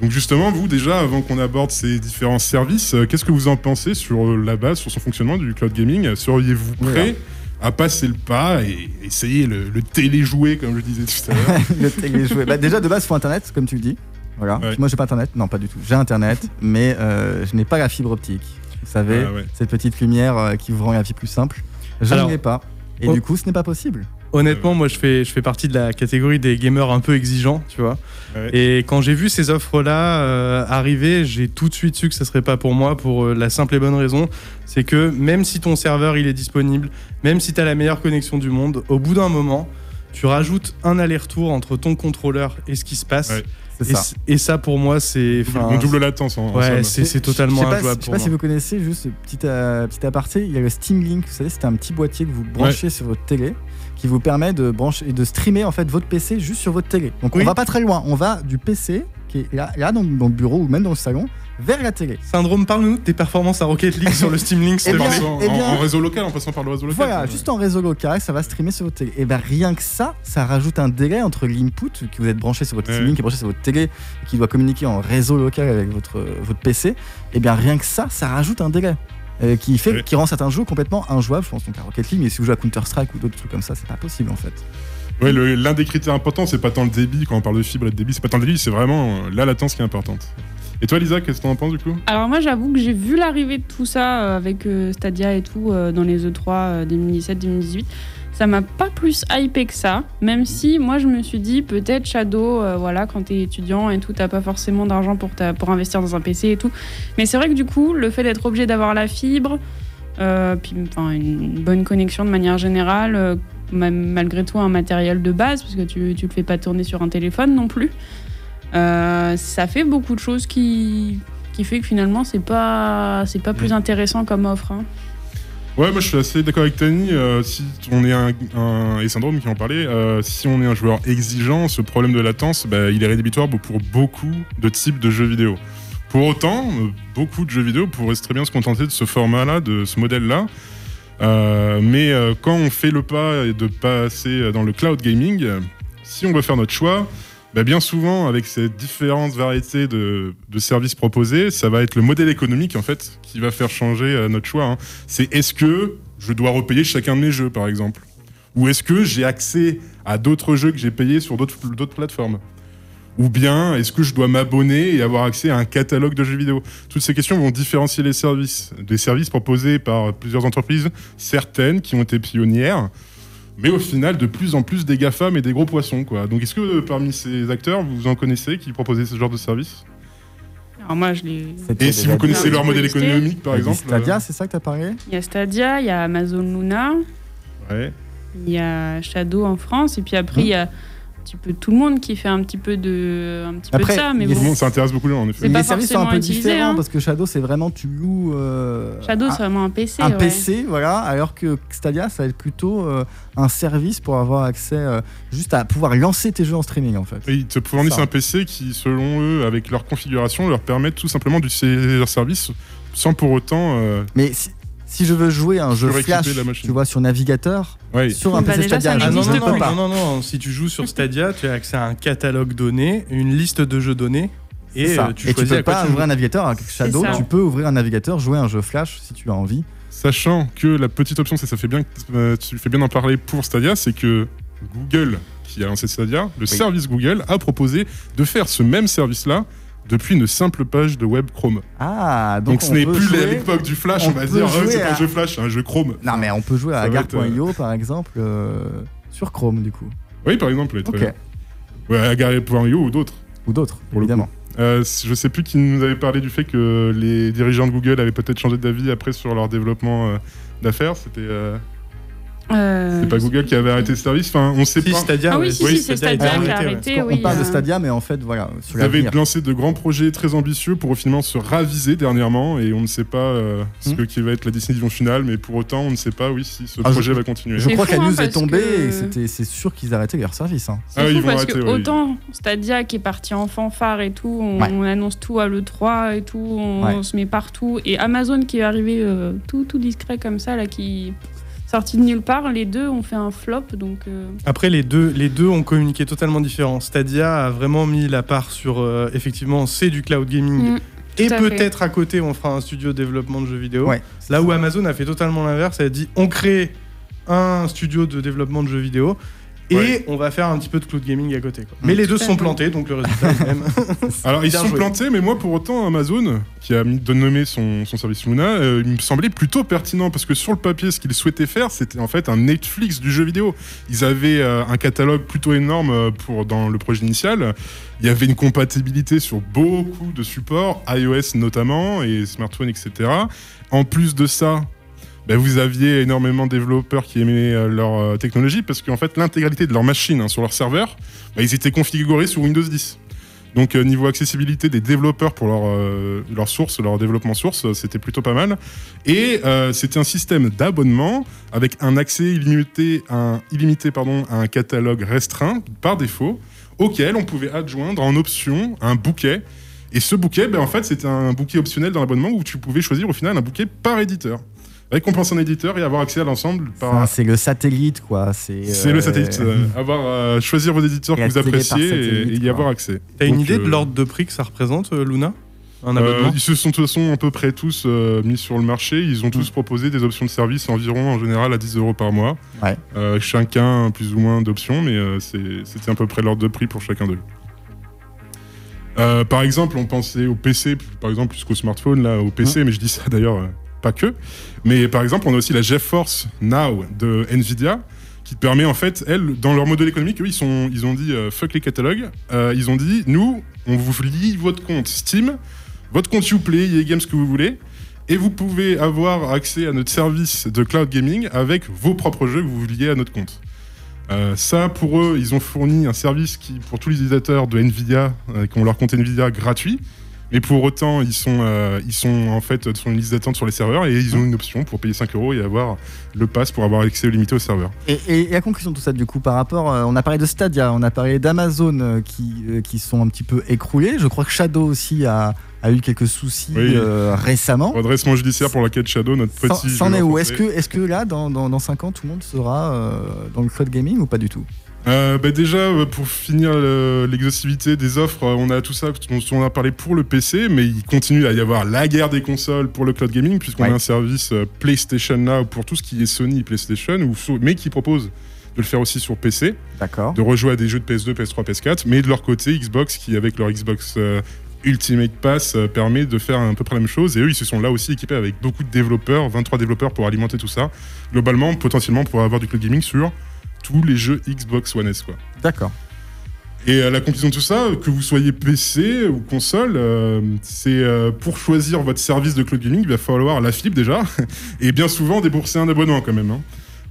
Donc justement, vous déjà, avant qu'on aborde ces différents services, euh, qu'est-ce que vous en pensez sur euh, la base, sur son fonctionnement du cloud gaming? Seriez-vous prêt à passer le pas et essayer le, le téléjouer, comme je disais tout à l'heure? Le téléjouer. Bah, déjà, de base, il faut Internet, comme tu le dis. Voilà. Ouais. Moi, j'ai pas Internet. Non, pas du tout. J'ai Internet, mais euh, je n'ai pas la fibre optique. Vous savez, Ah ouais. cette petite lumière euh, qui vous rend la vie plus simple. Je ne l'ai pas. Et oh. du coup, ce n'est pas possible. Honnêtement, moi, je fais, je fais partie de la catégorie des gamers un peu exigeants, tu vois. Ouais. Et quand j'ai vu ces offres-là euh, arriver, j'ai tout de suite su que ce serait pas pour moi pour euh, la simple et bonne raison, c'est que même si ton serveur il est disponible, même si tu as la meilleure connexion du monde, au bout d'un moment, tu rajoutes un aller-retour entre ton contrôleur et ce qui se passe. Ouais. Et, ça. et ça pour moi, c'est On double latence en, en Ouais, c'est totalement Je sais pas, injouable je sais pas moi. si vous connaissez, juste petit, euh, petit aparté, il y a le Steam Link. Vous savez, c'est un petit boîtier que vous branchez sur votre télé qui vous permet de brancher et de streamer en fait votre PC juste sur votre télé. Donc Oui. on va pas très loin, on va du PC qui est là, là dans, dans le bureau ou même dans le salon vers la télé. Syndrome, parle-nous de tes performances à Rocket League sur le Steam Link, Eh En, bien, eh en- bien- en réseau local, en passant par le réseau local. Voilà, juste en réseau local, ça va streamer sur votre télé. Et ben rien que ça, ça rajoute un délai entre l'input que vous êtes branché sur votre Ouais. Steam Link, qui est branché sur votre télé, et qui doit communiquer en réseau local avec votre, votre PC. Et bien rien que ça, ça rajoute un délai. Euh, qui, fait, qui rend certains jeux complètement injouables, je pense donc à Rocket League, mais si vous jouez à Counter-Strike ou d'autres trucs comme ça, c'est pas possible en fait. Ouais, le- l'un des critères importants, c'est pas tant le débit, quand on parle de fibre et de débit, c'est pas tant le débit, c'est vraiment euh, la latence qui est importante. Et toi, Lisa, qu'est-ce que t'en penses du coup? Alors moi j'avoue que j'ai vu l'arrivée de tout ça euh, avec Stadia et tout dans les E3 euh, 2017-2018. Ça m'a pas plus hypé que ça, même si moi je me suis dit peut-être Shadow, euh, voilà, quand t'es étudiant et tout, t'as pas forcément d'argent pour, ta- pour investir dans un PC et tout. Mais c'est vrai que du coup, le fait d'être obligé d'avoir la fibre, euh, puis enfin une bonne connexion de manière générale, euh, même malgré tout un matériel de base, parce que tu, tu le fais pas tourner sur un téléphone non plus. Euh, ça fait beaucoup de choses qui, qui fait que finalement c'est pas c'est pas plus intéressant comme offre. hein. Ouais, moi je suis assez d'accord avec Tani. euh, si on est un, et Syndrome qui en parlait, euh, si on est un joueur exigeant, ce problème de latence, bah, il est rédhibitoire pour beaucoup de types de jeux vidéo. Pour autant, euh, beaucoup de jeux vidéo pourraient très bien se contenter de ce format-là, de ce modèle-là. Mais quand on fait le pas de passer dans le cloud gaming, si on veut faire notre choix, bah, bien souvent, avec ces différentes variétés de, de services proposés, ça va être le modèle économique en fait qui va faire changer euh, notre choix. hein. C'est est-ce que je dois repayer chacun de mes jeux, par exemple, ou est-ce que j'ai accès à d'autres jeux que j'ai payés sur d'autres d'autres plateformes, ou bien est-ce que je dois m'abonner et avoir accès à un catalogue de jeux vidéo? Toutes ces questions vont différencier les services, des services proposés par plusieurs entreprises, certaines qui ont été pionnières mais au final de plus en plus des GAFAM et des gros poissons quoi. Donc est-ce que euh, parmi ces acteurs vous en connaissez qui proposaient ce genre de service? Alors moi, je l'ai. C'était Et si vous connaissez leur Tu modèle économique par Il y a exemple Stadia, c'est ça que t'as parlé? Il y a Stadia, il y a Amazon Luna, euh, Ouais. il y a Shadow en France, et puis après, Mhm. il y a petit peu tout le monde qui fait un petit peu de, un petit peu Après, de ça. Mais bon. le monde, ça intéresse beaucoup en effet. Pas Les services sont un peu différents hein. parce que Shadow, c'est vraiment tu loues euh, Shadow, un, c'est vraiment un PC. un ouais. PC, voilà, alors que Stadia, ça va être plutôt euh, un service pour avoir accès euh, juste à pouvoir lancer tes jeux en streaming en fait. Et ils te fournissent un PC qui, selon eux, avec leur configuration, leur permettent tout simplement d'utiliser leur service sans pour autant. euh, Mais si, si je veux jouer à un jeu Flash, tu vois, sur navigateur, sur un Bah, PC déjà, ça Stadia, Ah je non, non, non, pas. non, non, non, si tu joues sur Stadia, tu as accès à un catalogue donné, une liste de jeux donnés, et C'est ça. euh, tu et tu choisis peux pas tu ouvrir un navigateur avec Shadow, tu peux ouvrir un navigateur, jouer à un jeu Flash si tu as envie. Sachant que la petite option, ça, ça fait bien, euh, tu fais bien d'en parler pour Stadia, c'est que Google, qui a lancé Stadia, le service Google a proposé de faire ce même service-là depuis une simple page de web Chrome. Ah, Donc, donc, ce n'est plus jouer- l'époque du Flash, on on, va dire, oh, jouer c'est à- un jeu Flash, un jeu Chrome. Non mais on peut jouer à Agar.io par exemple euh, sur Chrome du coup. Oui, par exemple, très bien. Ouais, Agar.io ou d'autres. Ou d'autres, évidemment. Euh, je sais plus qui nous avait parlé du fait que les dirigeants de Google avaient peut-être changé d'avis après sur leur développement euh, d'affaires. C'était euh, Euh, c'est pas Google qui avait arrêté le service. Enfin, on sait Si, pas. Stadia, Ah oui, ouais, si, oui, si, c'est Stadia Stadia a qui a arrêté, oui, on parle de Stadia mais en fait voilà, sur Vous avez l'avenir. lancé de grands projets très ambitieux pour finalement se raviser dernièrement et on ne sait pas euh, ce Hmm. que qui va être la décision finale, mais pour autant on ne sait pas oui si ce Ah, je- projet va continuer. Je crois que la hein, news est tombée que- et c'est sûr qu'ils arrêtaient leur service. hein. Ah oui, fou ils vont parce arrêter, que ouais. autant Stadia qui est parti en fanfare et tout, on, Ouais. on annonce tout à l'E3 et tout, on, Ouais. on se met partout. Et Amazon qui est arrivé euh, tout, tout discret comme ça, là, qui sorti de nulle part, les deux ont fait un flop. Donc, euh, Après, les deux, les deux ont communiqué totalement différent. Stadia a vraiment mis la part sur, euh, effectivement, c'est du cloud gaming. mm, et peut-être à côté, on fera un studio de développement de jeux vidéo. Ouais. Là où Amazon a fait totalement l'inverse, elle a dit on crée un studio de développement de jeux vidéo. Et Ouais. on va faire un petit peu de cloud gaming à côté. quoi. Mm. Mais les deux sont plantés, donc le résultat est le même. Alors ils sont joué. plantés, mais moi pour autant Amazon, qui a mis de nommer son, son service Luna, euh, il me semblait plutôt pertinent parce que sur le papier, ce qu'ils souhaitaient faire, c'était en fait un Netflix du jeu vidéo. Ils avaient euh, un catalogue plutôt énorme euh, pour dans le projet initial. Il y avait une compatibilité sur beaucoup de supports, iOS notamment et smartphone, etc. En plus de ça. Ben, vous aviez énormément de développeurs qui aimaient euh, leur euh, technologie parce qu'en fait l'intégralité de leur machine hein, sur leur serveur, ben, ils étaient configurés sur Windows 10. Donc euh, niveau accessibilité des développeurs pour leur, source, leur développement source, c'était plutôt pas mal. Et c'était un système d'abonnement avec un accès illimité, illimité pardon, à un catalogue restreint par défaut, auquel on pouvait adjoindre en option un bouquet. Et ce bouquet, ben, en fait, c'était un bouquet optionnel dans l'abonnement où tu pouvais choisir au final un bouquet par éditeur. Récompenser un éditeur et avoir accès à l'ensemble par, Enfin, C'est le satellite quoi. C'est c'est euh, le satellite. euh, avoir, euh, choisir vos éditeurs Et que vous appréciez et- satellite, et, y quoi. avoir accès. T'as une idée de l'ordre de prix que ça représente, Luna? Un euh, abonnement Ils se sont de toute façon à peu près tous euh, mis sur le marché. Ils ont tous Mm. proposé des options de service environ en général à 10 euros par mois. Ouais. Euh, chacun plus ou moins d'options, mais euh, c'est- c'était à peu près l'ordre de prix pour chacun d'eux. Euh, par exemple, on pensait au PC, par exemple, plus qu'au smartphone, là, au PC, mais je dis ça d'ailleurs euh, pas que. Mais par exemple, on a aussi la GeForce Now de Nvidia, qui permet en fait, elle, dans leur modèle économique, eux, ils, sont, ils ont dit euh, fuck les catalogues. Euh, ils ont dit, nous, on vous lie votre compte Steam, votre compte Uplay, EA Games, ce que vous voulez. Et vous pouvez avoir accès à notre service de cloud gaming avec vos propres jeux que vous liez à notre compte. Euh, ça, pour eux, ils ont fourni un service qui, pour tous les utilisateurs de Nvidia, qui ont leur compte Nvidia gratuit. Mais pour autant, ils sont, euh, ils sont en fait sur une liste d'attente sur les serveurs et ils ont une option pour payer 5 euros et avoir le pass pour avoir accès limité au serveur. Et, et, et à conclusion de tout ça, du coup, par rapport, euh, on a parlé de Stadia, on a parlé d'Amazon euh, qui, euh, qui sont un petit peu écroulés. Je crois que Shadow aussi a, a eu quelques soucis Oui. euh, récemment. Redressement judiciaire pour la quête Shadow, notre petit. c'en est où? Est-ce que, est que là, dans, dans, dans 5 ans, tout le monde sera euh, dans le cloud gaming ou pas du tout? Euh, bah déjà, euh, pour finir le- l'exhaustivité des offres, euh, on a tout ça dont on a parlé pour le PC, mais il continue à y avoir la guerre des consoles pour le cloud gaming, puisqu'on Ouais. a un service PlayStation Now pour tout ce qui est Sony PlayStation, mais qui propose de le faire aussi sur PC, de rejouer à des jeux de PS2, PS3, PS4, mais de leur côté, Xbox, qui avec leur Xbox Ultimate Pass, permet de faire à peu près la même chose, et eux, ils se sont là aussi équipés avec beaucoup de développeurs, 23 développeurs pour alimenter tout ça, globalement, potentiellement pour avoir du cloud gaming sur tous les jeux Xbox One S, quoi. D'accord. Et à la conclusion de tout ça, que vous soyez PC ou console, euh, c'est euh, pour choisir votre service de cloud gaming, il va falloir la fibre déjà, et bien souvent débourser un abonnement quand même. hein.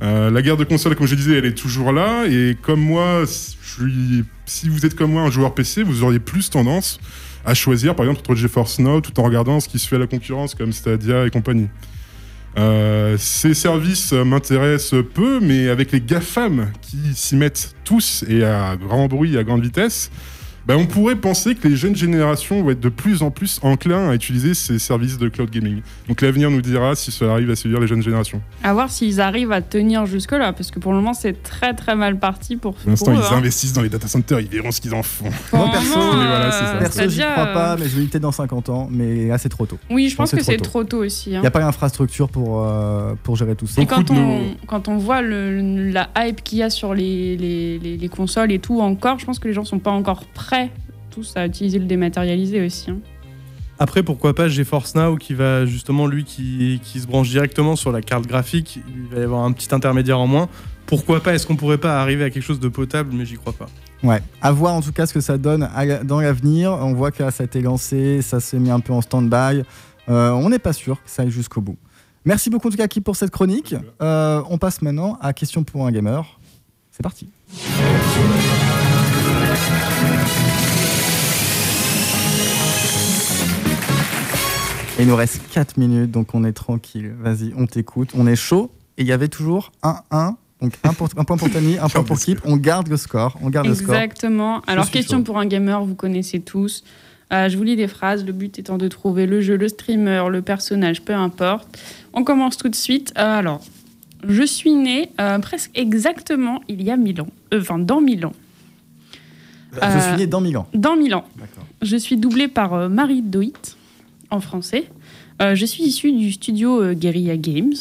Euh, la guerre de console, comme je disais, elle est toujours là, et comme moi, je suis, si vous êtes comme moi un joueur PC, vous auriez plus tendance à choisir par exemple entre GeForce Now tout en regardant ce qui se fait à la concurrence comme Stadia et compagnie. Euh, ces services m'intéressent peu, mais avec les GAFAM qui s'y mettent tous et à grand bruit, à grande vitesse, bah, on pourrait penser que les jeunes générations vont être de plus en plus enclins à utiliser ces services de cloud gaming. Donc l'avenir nous dira si cela arrive à séduire les jeunes générations. À voir s'ils arrivent à tenir jusque-là, parce que pour le moment, c'est très très mal parti pour, Pour l'instant, ils hein. investissent dans les data centers, ils verront ce qu'ils en font. Moi, le perso, voilà, ça. euh, Perso, j'y crois pas, euh, mais je vais peut-être dans 50 ans. Mais là, c'est trop tôt. Oui, je pense que c'est trop tôt aussi. Il hein. n'y a pas l'infrastructure pour, euh, pour gérer tout ça. Et quand de on, nos- quand on voit le- la hype qu'il y a sur les, les, les- les consoles et tout encore, je pense que les gens sont pas encore prêts tous à utiliser le dématérialisé aussi. hein. Après, pourquoi pas GeForce Now qui va justement, lui, qui, qui se branche directement sur la carte graphique, il va y avoir un petit intermédiaire en moins. Pourquoi pas Est-ce qu'on pourrait pas arriver à quelque chose de potable Mais j'y crois pas. Ouais, à voir en tout cas ce que ça donne dans l'avenir. On voit que là, ça a été lancé, ça s'est mis un peu en stand-by. Euh, on n'est pas sûr que ça aille jusqu'au bout. Merci beaucoup en tout cas Kip pour cette chronique. Euh, on passe maintenant à question pour un gamer. C'est parti. Et il nous reste 4 minutes, donc on est tranquille. Vas-y, on t'écoute. On est chaud. Et il y avait toujours un 1. Donc un, pour- un point pour Tani, un point pour Kip. On garde le score. On garde le score. Exactement. Alors, question chaud. pour un gamer, vous connaissez tous. Euh, je vous lis des phrases, le but étant de trouver le jeu, le streamer, le personnage, peu importe. On commence tout de suite. Euh, alors, je suis né euh, presque exactement il y a 1000 ans. Euh, Enfin, dans 1000 ans. Je suis né dans Milan. Dans 1000 ans. D'accord. Je suis doublée par euh, Marie Doit, en français. Euh, je suis issue du studio euh, Guerrilla Games.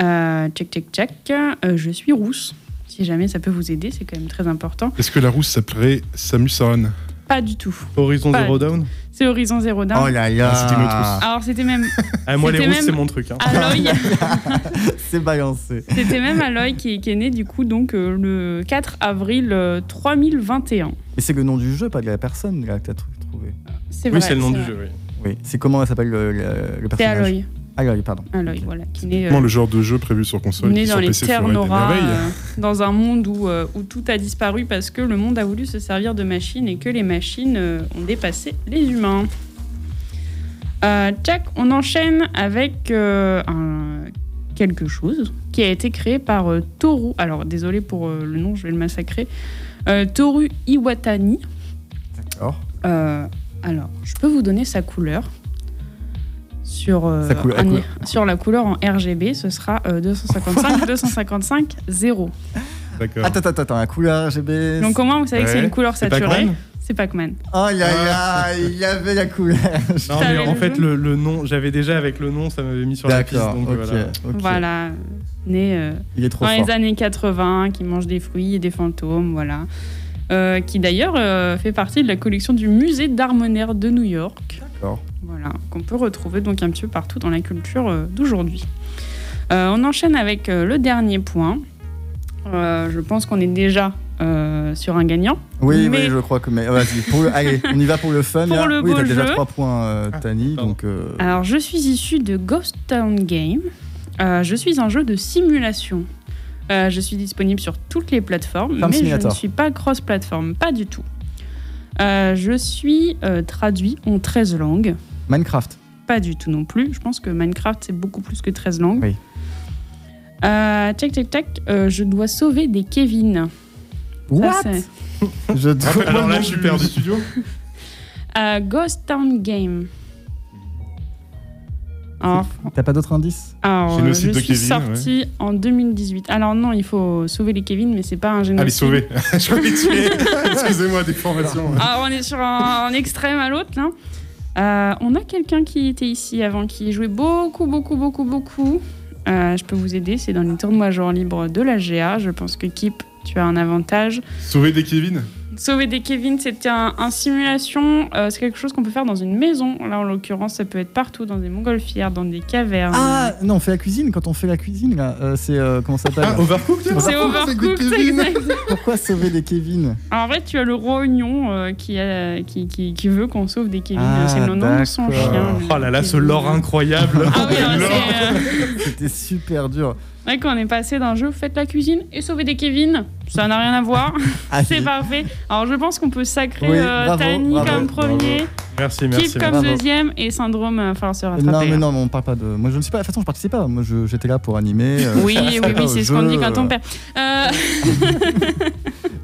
Euh, check, check, check. Euh, je suis rousse. Si jamais ça peut vous aider, c'est quand même très important. Est-ce que la rousse s'appellerait Samus Aran Pas du tout. Horizon Pas Zero du Dawn? C'est Horizon Zero Dawn. Oh là là. Ah, c'était une autre rousse. Alors c'était même ah, Moi, les C'était rousses, même- c'est mon truc. hein. Aloy. C'est balancé. c'était même Aloy qui, qui est né du coup donc euh, le 4 avril euh, 3021. Et c'est le nom du jeu, pas de la personne là, que t'as tr- trouvé. C'est Oui, vrai. c'est le nom du vrai. jeu, oui. Oui. C'est comment elle s'appelle le, le, le C'est personnage Aloy. Aloy, pardon. Aloy, Ok. voilà, qui euh, Comment le genre de jeu prévu sur console né dans sur les PC terres merveilles euh, dans un monde où, euh, où tout a disparu parce que le monde a voulu se servir de machines et que les machines euh, ont dépassé les humains. Euh, tchac, on enchaîne avec euh, un- quelque chose qui a été créé par euh, Toru. Alors, désolé pour euh, le nom, je vais le massacrer. Euh, Toru Iwatani. D'accord. Alors, je peux vous donner sa couleur. Sur, euh, Sa couleur- la un- couleur. sur la couleur en RGB, ce sera euh, 255, 255, 0. D'accord. Attends, attends, attends, la couleur RGB. Donc au moins, vous savez que c'est une couleur saturée. Pac-Man C'est Pac-Man. Oh là là, il y avait la couleur. Non, mais en le fait, le, le nom, j'avais déjà avec le nom, ça m'avait mis sur la piste. D'accord, Donc ok, voilà. ok. Voilà. Né euh, Il est trop dans fort. les années 80, qui mange des fruits et des fantômes, voilà. Euh, qui d'ailleurs euh, fait partie de la collection du musée d'art moderne de New York. D'accord. Voilà, qu'on peut retrouver donc un petit peu partout dans la culture euh, d'aujourd'hui. Euh, on enchaîne avec euh, le dernier point. Euh, je pense qu'on est déjà euh, sur un gagnant. Oui, Mais- oui, je crois que. Mais oh, vas-y, pour le- allez, on y va pour le fun. Pour là. le oui, t'as déjà jeu. 3 points, euh, Tani, donc. euh, Alors, je suis issue de Ghost Town Game. Euh, je suis un jeu de simulation. Euh, je suis disponible sur toutes les plateformes, Farm mais je ne suis pas cross-platform, pas du tout. Euh, je suis euh, traduit en 13 langues, Minecraft. pas du tout non plus. Je pense que Minecraft, c'est beaucoup plus que 13 langues. Oui. Tac, tac, tac. je dois sauver des Kevin. What? Je dois- Alors là, je suis du perdu. studio. Euh, Ghost Town Game. Alors, T'as pas d'autres indices alors, euh, Génocide je de suis Kevin, sorti en 2018. Alors non, il faut sauver les Kevin, mais c'est pas un génocide. Allez, sauver. Je que tuer. Excusez-moi, déformation. Alors on est sur un, un extrême à l'autre là. Euh, on a quelqu'un qui était ici avant, qui jouait beaucoup, beaucoup, beaucoup, beaucoup. Euh, je peux vous aider, c'est dans les tournois genre libre de la GA. Je pense que Kip, tu as un avantage. Sauver des Kevin? Sauver des Kevin, c'était un, un simulation. euh, c'est quelque chose qu'on peut faire dans une maison. Là, en l'occurrence, ça peut être partout, dans des montgolfières, dans des cavernes. Ah non, on fait la cuisine. Quand on fait la cuisine, là, euh, c'est euh, comment ça s'appelle Ah, Overcooked c'est Overcooked. Pourquoi sauver des Kevin en vrai, tu as le roi oignon euh, qui, a- qui, qui, qui veut qu'on sauve des Kevin. Ah, c'est le nom de son chien. Oh là là, ce lore incroyable. Ah oui, euh, C'était super dur. Vrai qu'on est passé d'un jeu faites la cuisine et sauver des Kevin. Ça n'a rien à voir. Ah, c'est parfait. Alors, je pense qu'on peut sacrer Oui, euh, bravo, bravo, comme premier, Merci, merci. Kip comme bravo. deuxième et Syndrome, il va falloir se rattraper. Non, mais non, mais on parle pas de. Moi, je ne sais pas. De toute façon, je participais pas. Moi, j'étais là pour animer. euh, Oui, oui, oui, c'est ce qu'on dit quand on perd. Euh.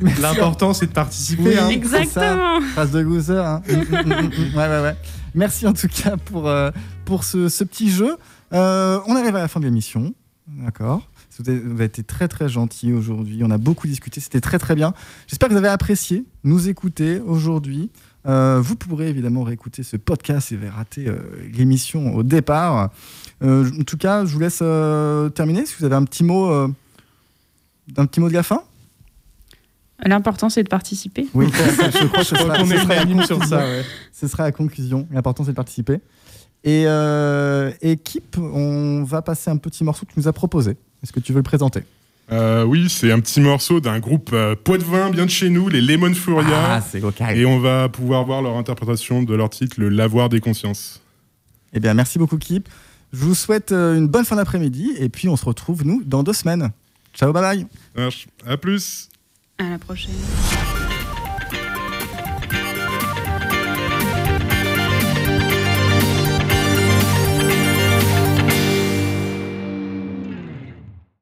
L'important, c'est de participer. Oui. hein. exactement. Phrase de loser. Hein. Mm, mm, mm, ouais, ouais, ouais. Merci en tout cas pour, euh, pour ce, ce petit jeu. Euh, on arrive à la fin de l'émission. D'accord. Vous avez, été très très gentil aujourd'hui. On a beaucoup discuté. C'était très très bien. J'espère que vous avez apprécié nous écouter aujourd'hui. Euh, vous pourrez évidemment réécouter ce podcast si vous avez raté euh, l'émission au départ. Euh, en tout cas, je vous laisse euh, terminer. Si vous avez un petit mot, euh, un petit mot de la fin. L'important, c'est de participer. Oui, je crois que ce sera, qu'on ce est sera sur conclusion. ça. ouais. Ce sera la conclusion. L'important, c'est de participer. Et euh, équipe, on va passer un petit morceau que tu nous as proposé. Est-ce que tu veux le présenter? Euh, Oui, c'est un petit morceau d'un groupe euh, poitevin bien de chez nous, les Lemon Furia. Ah, c'est local. et on va pouvoir voir leur interprétation de leur titre, Le Lavoir des consciences. Eh bien, merci beaucoup, Kip. Je vous souhaite euh, une bonne fin d'après-midi. Et puis, on se retrouve, nous, dans deux semaines. Ciao, bye bye. Ça marche. À plus À la prochaine.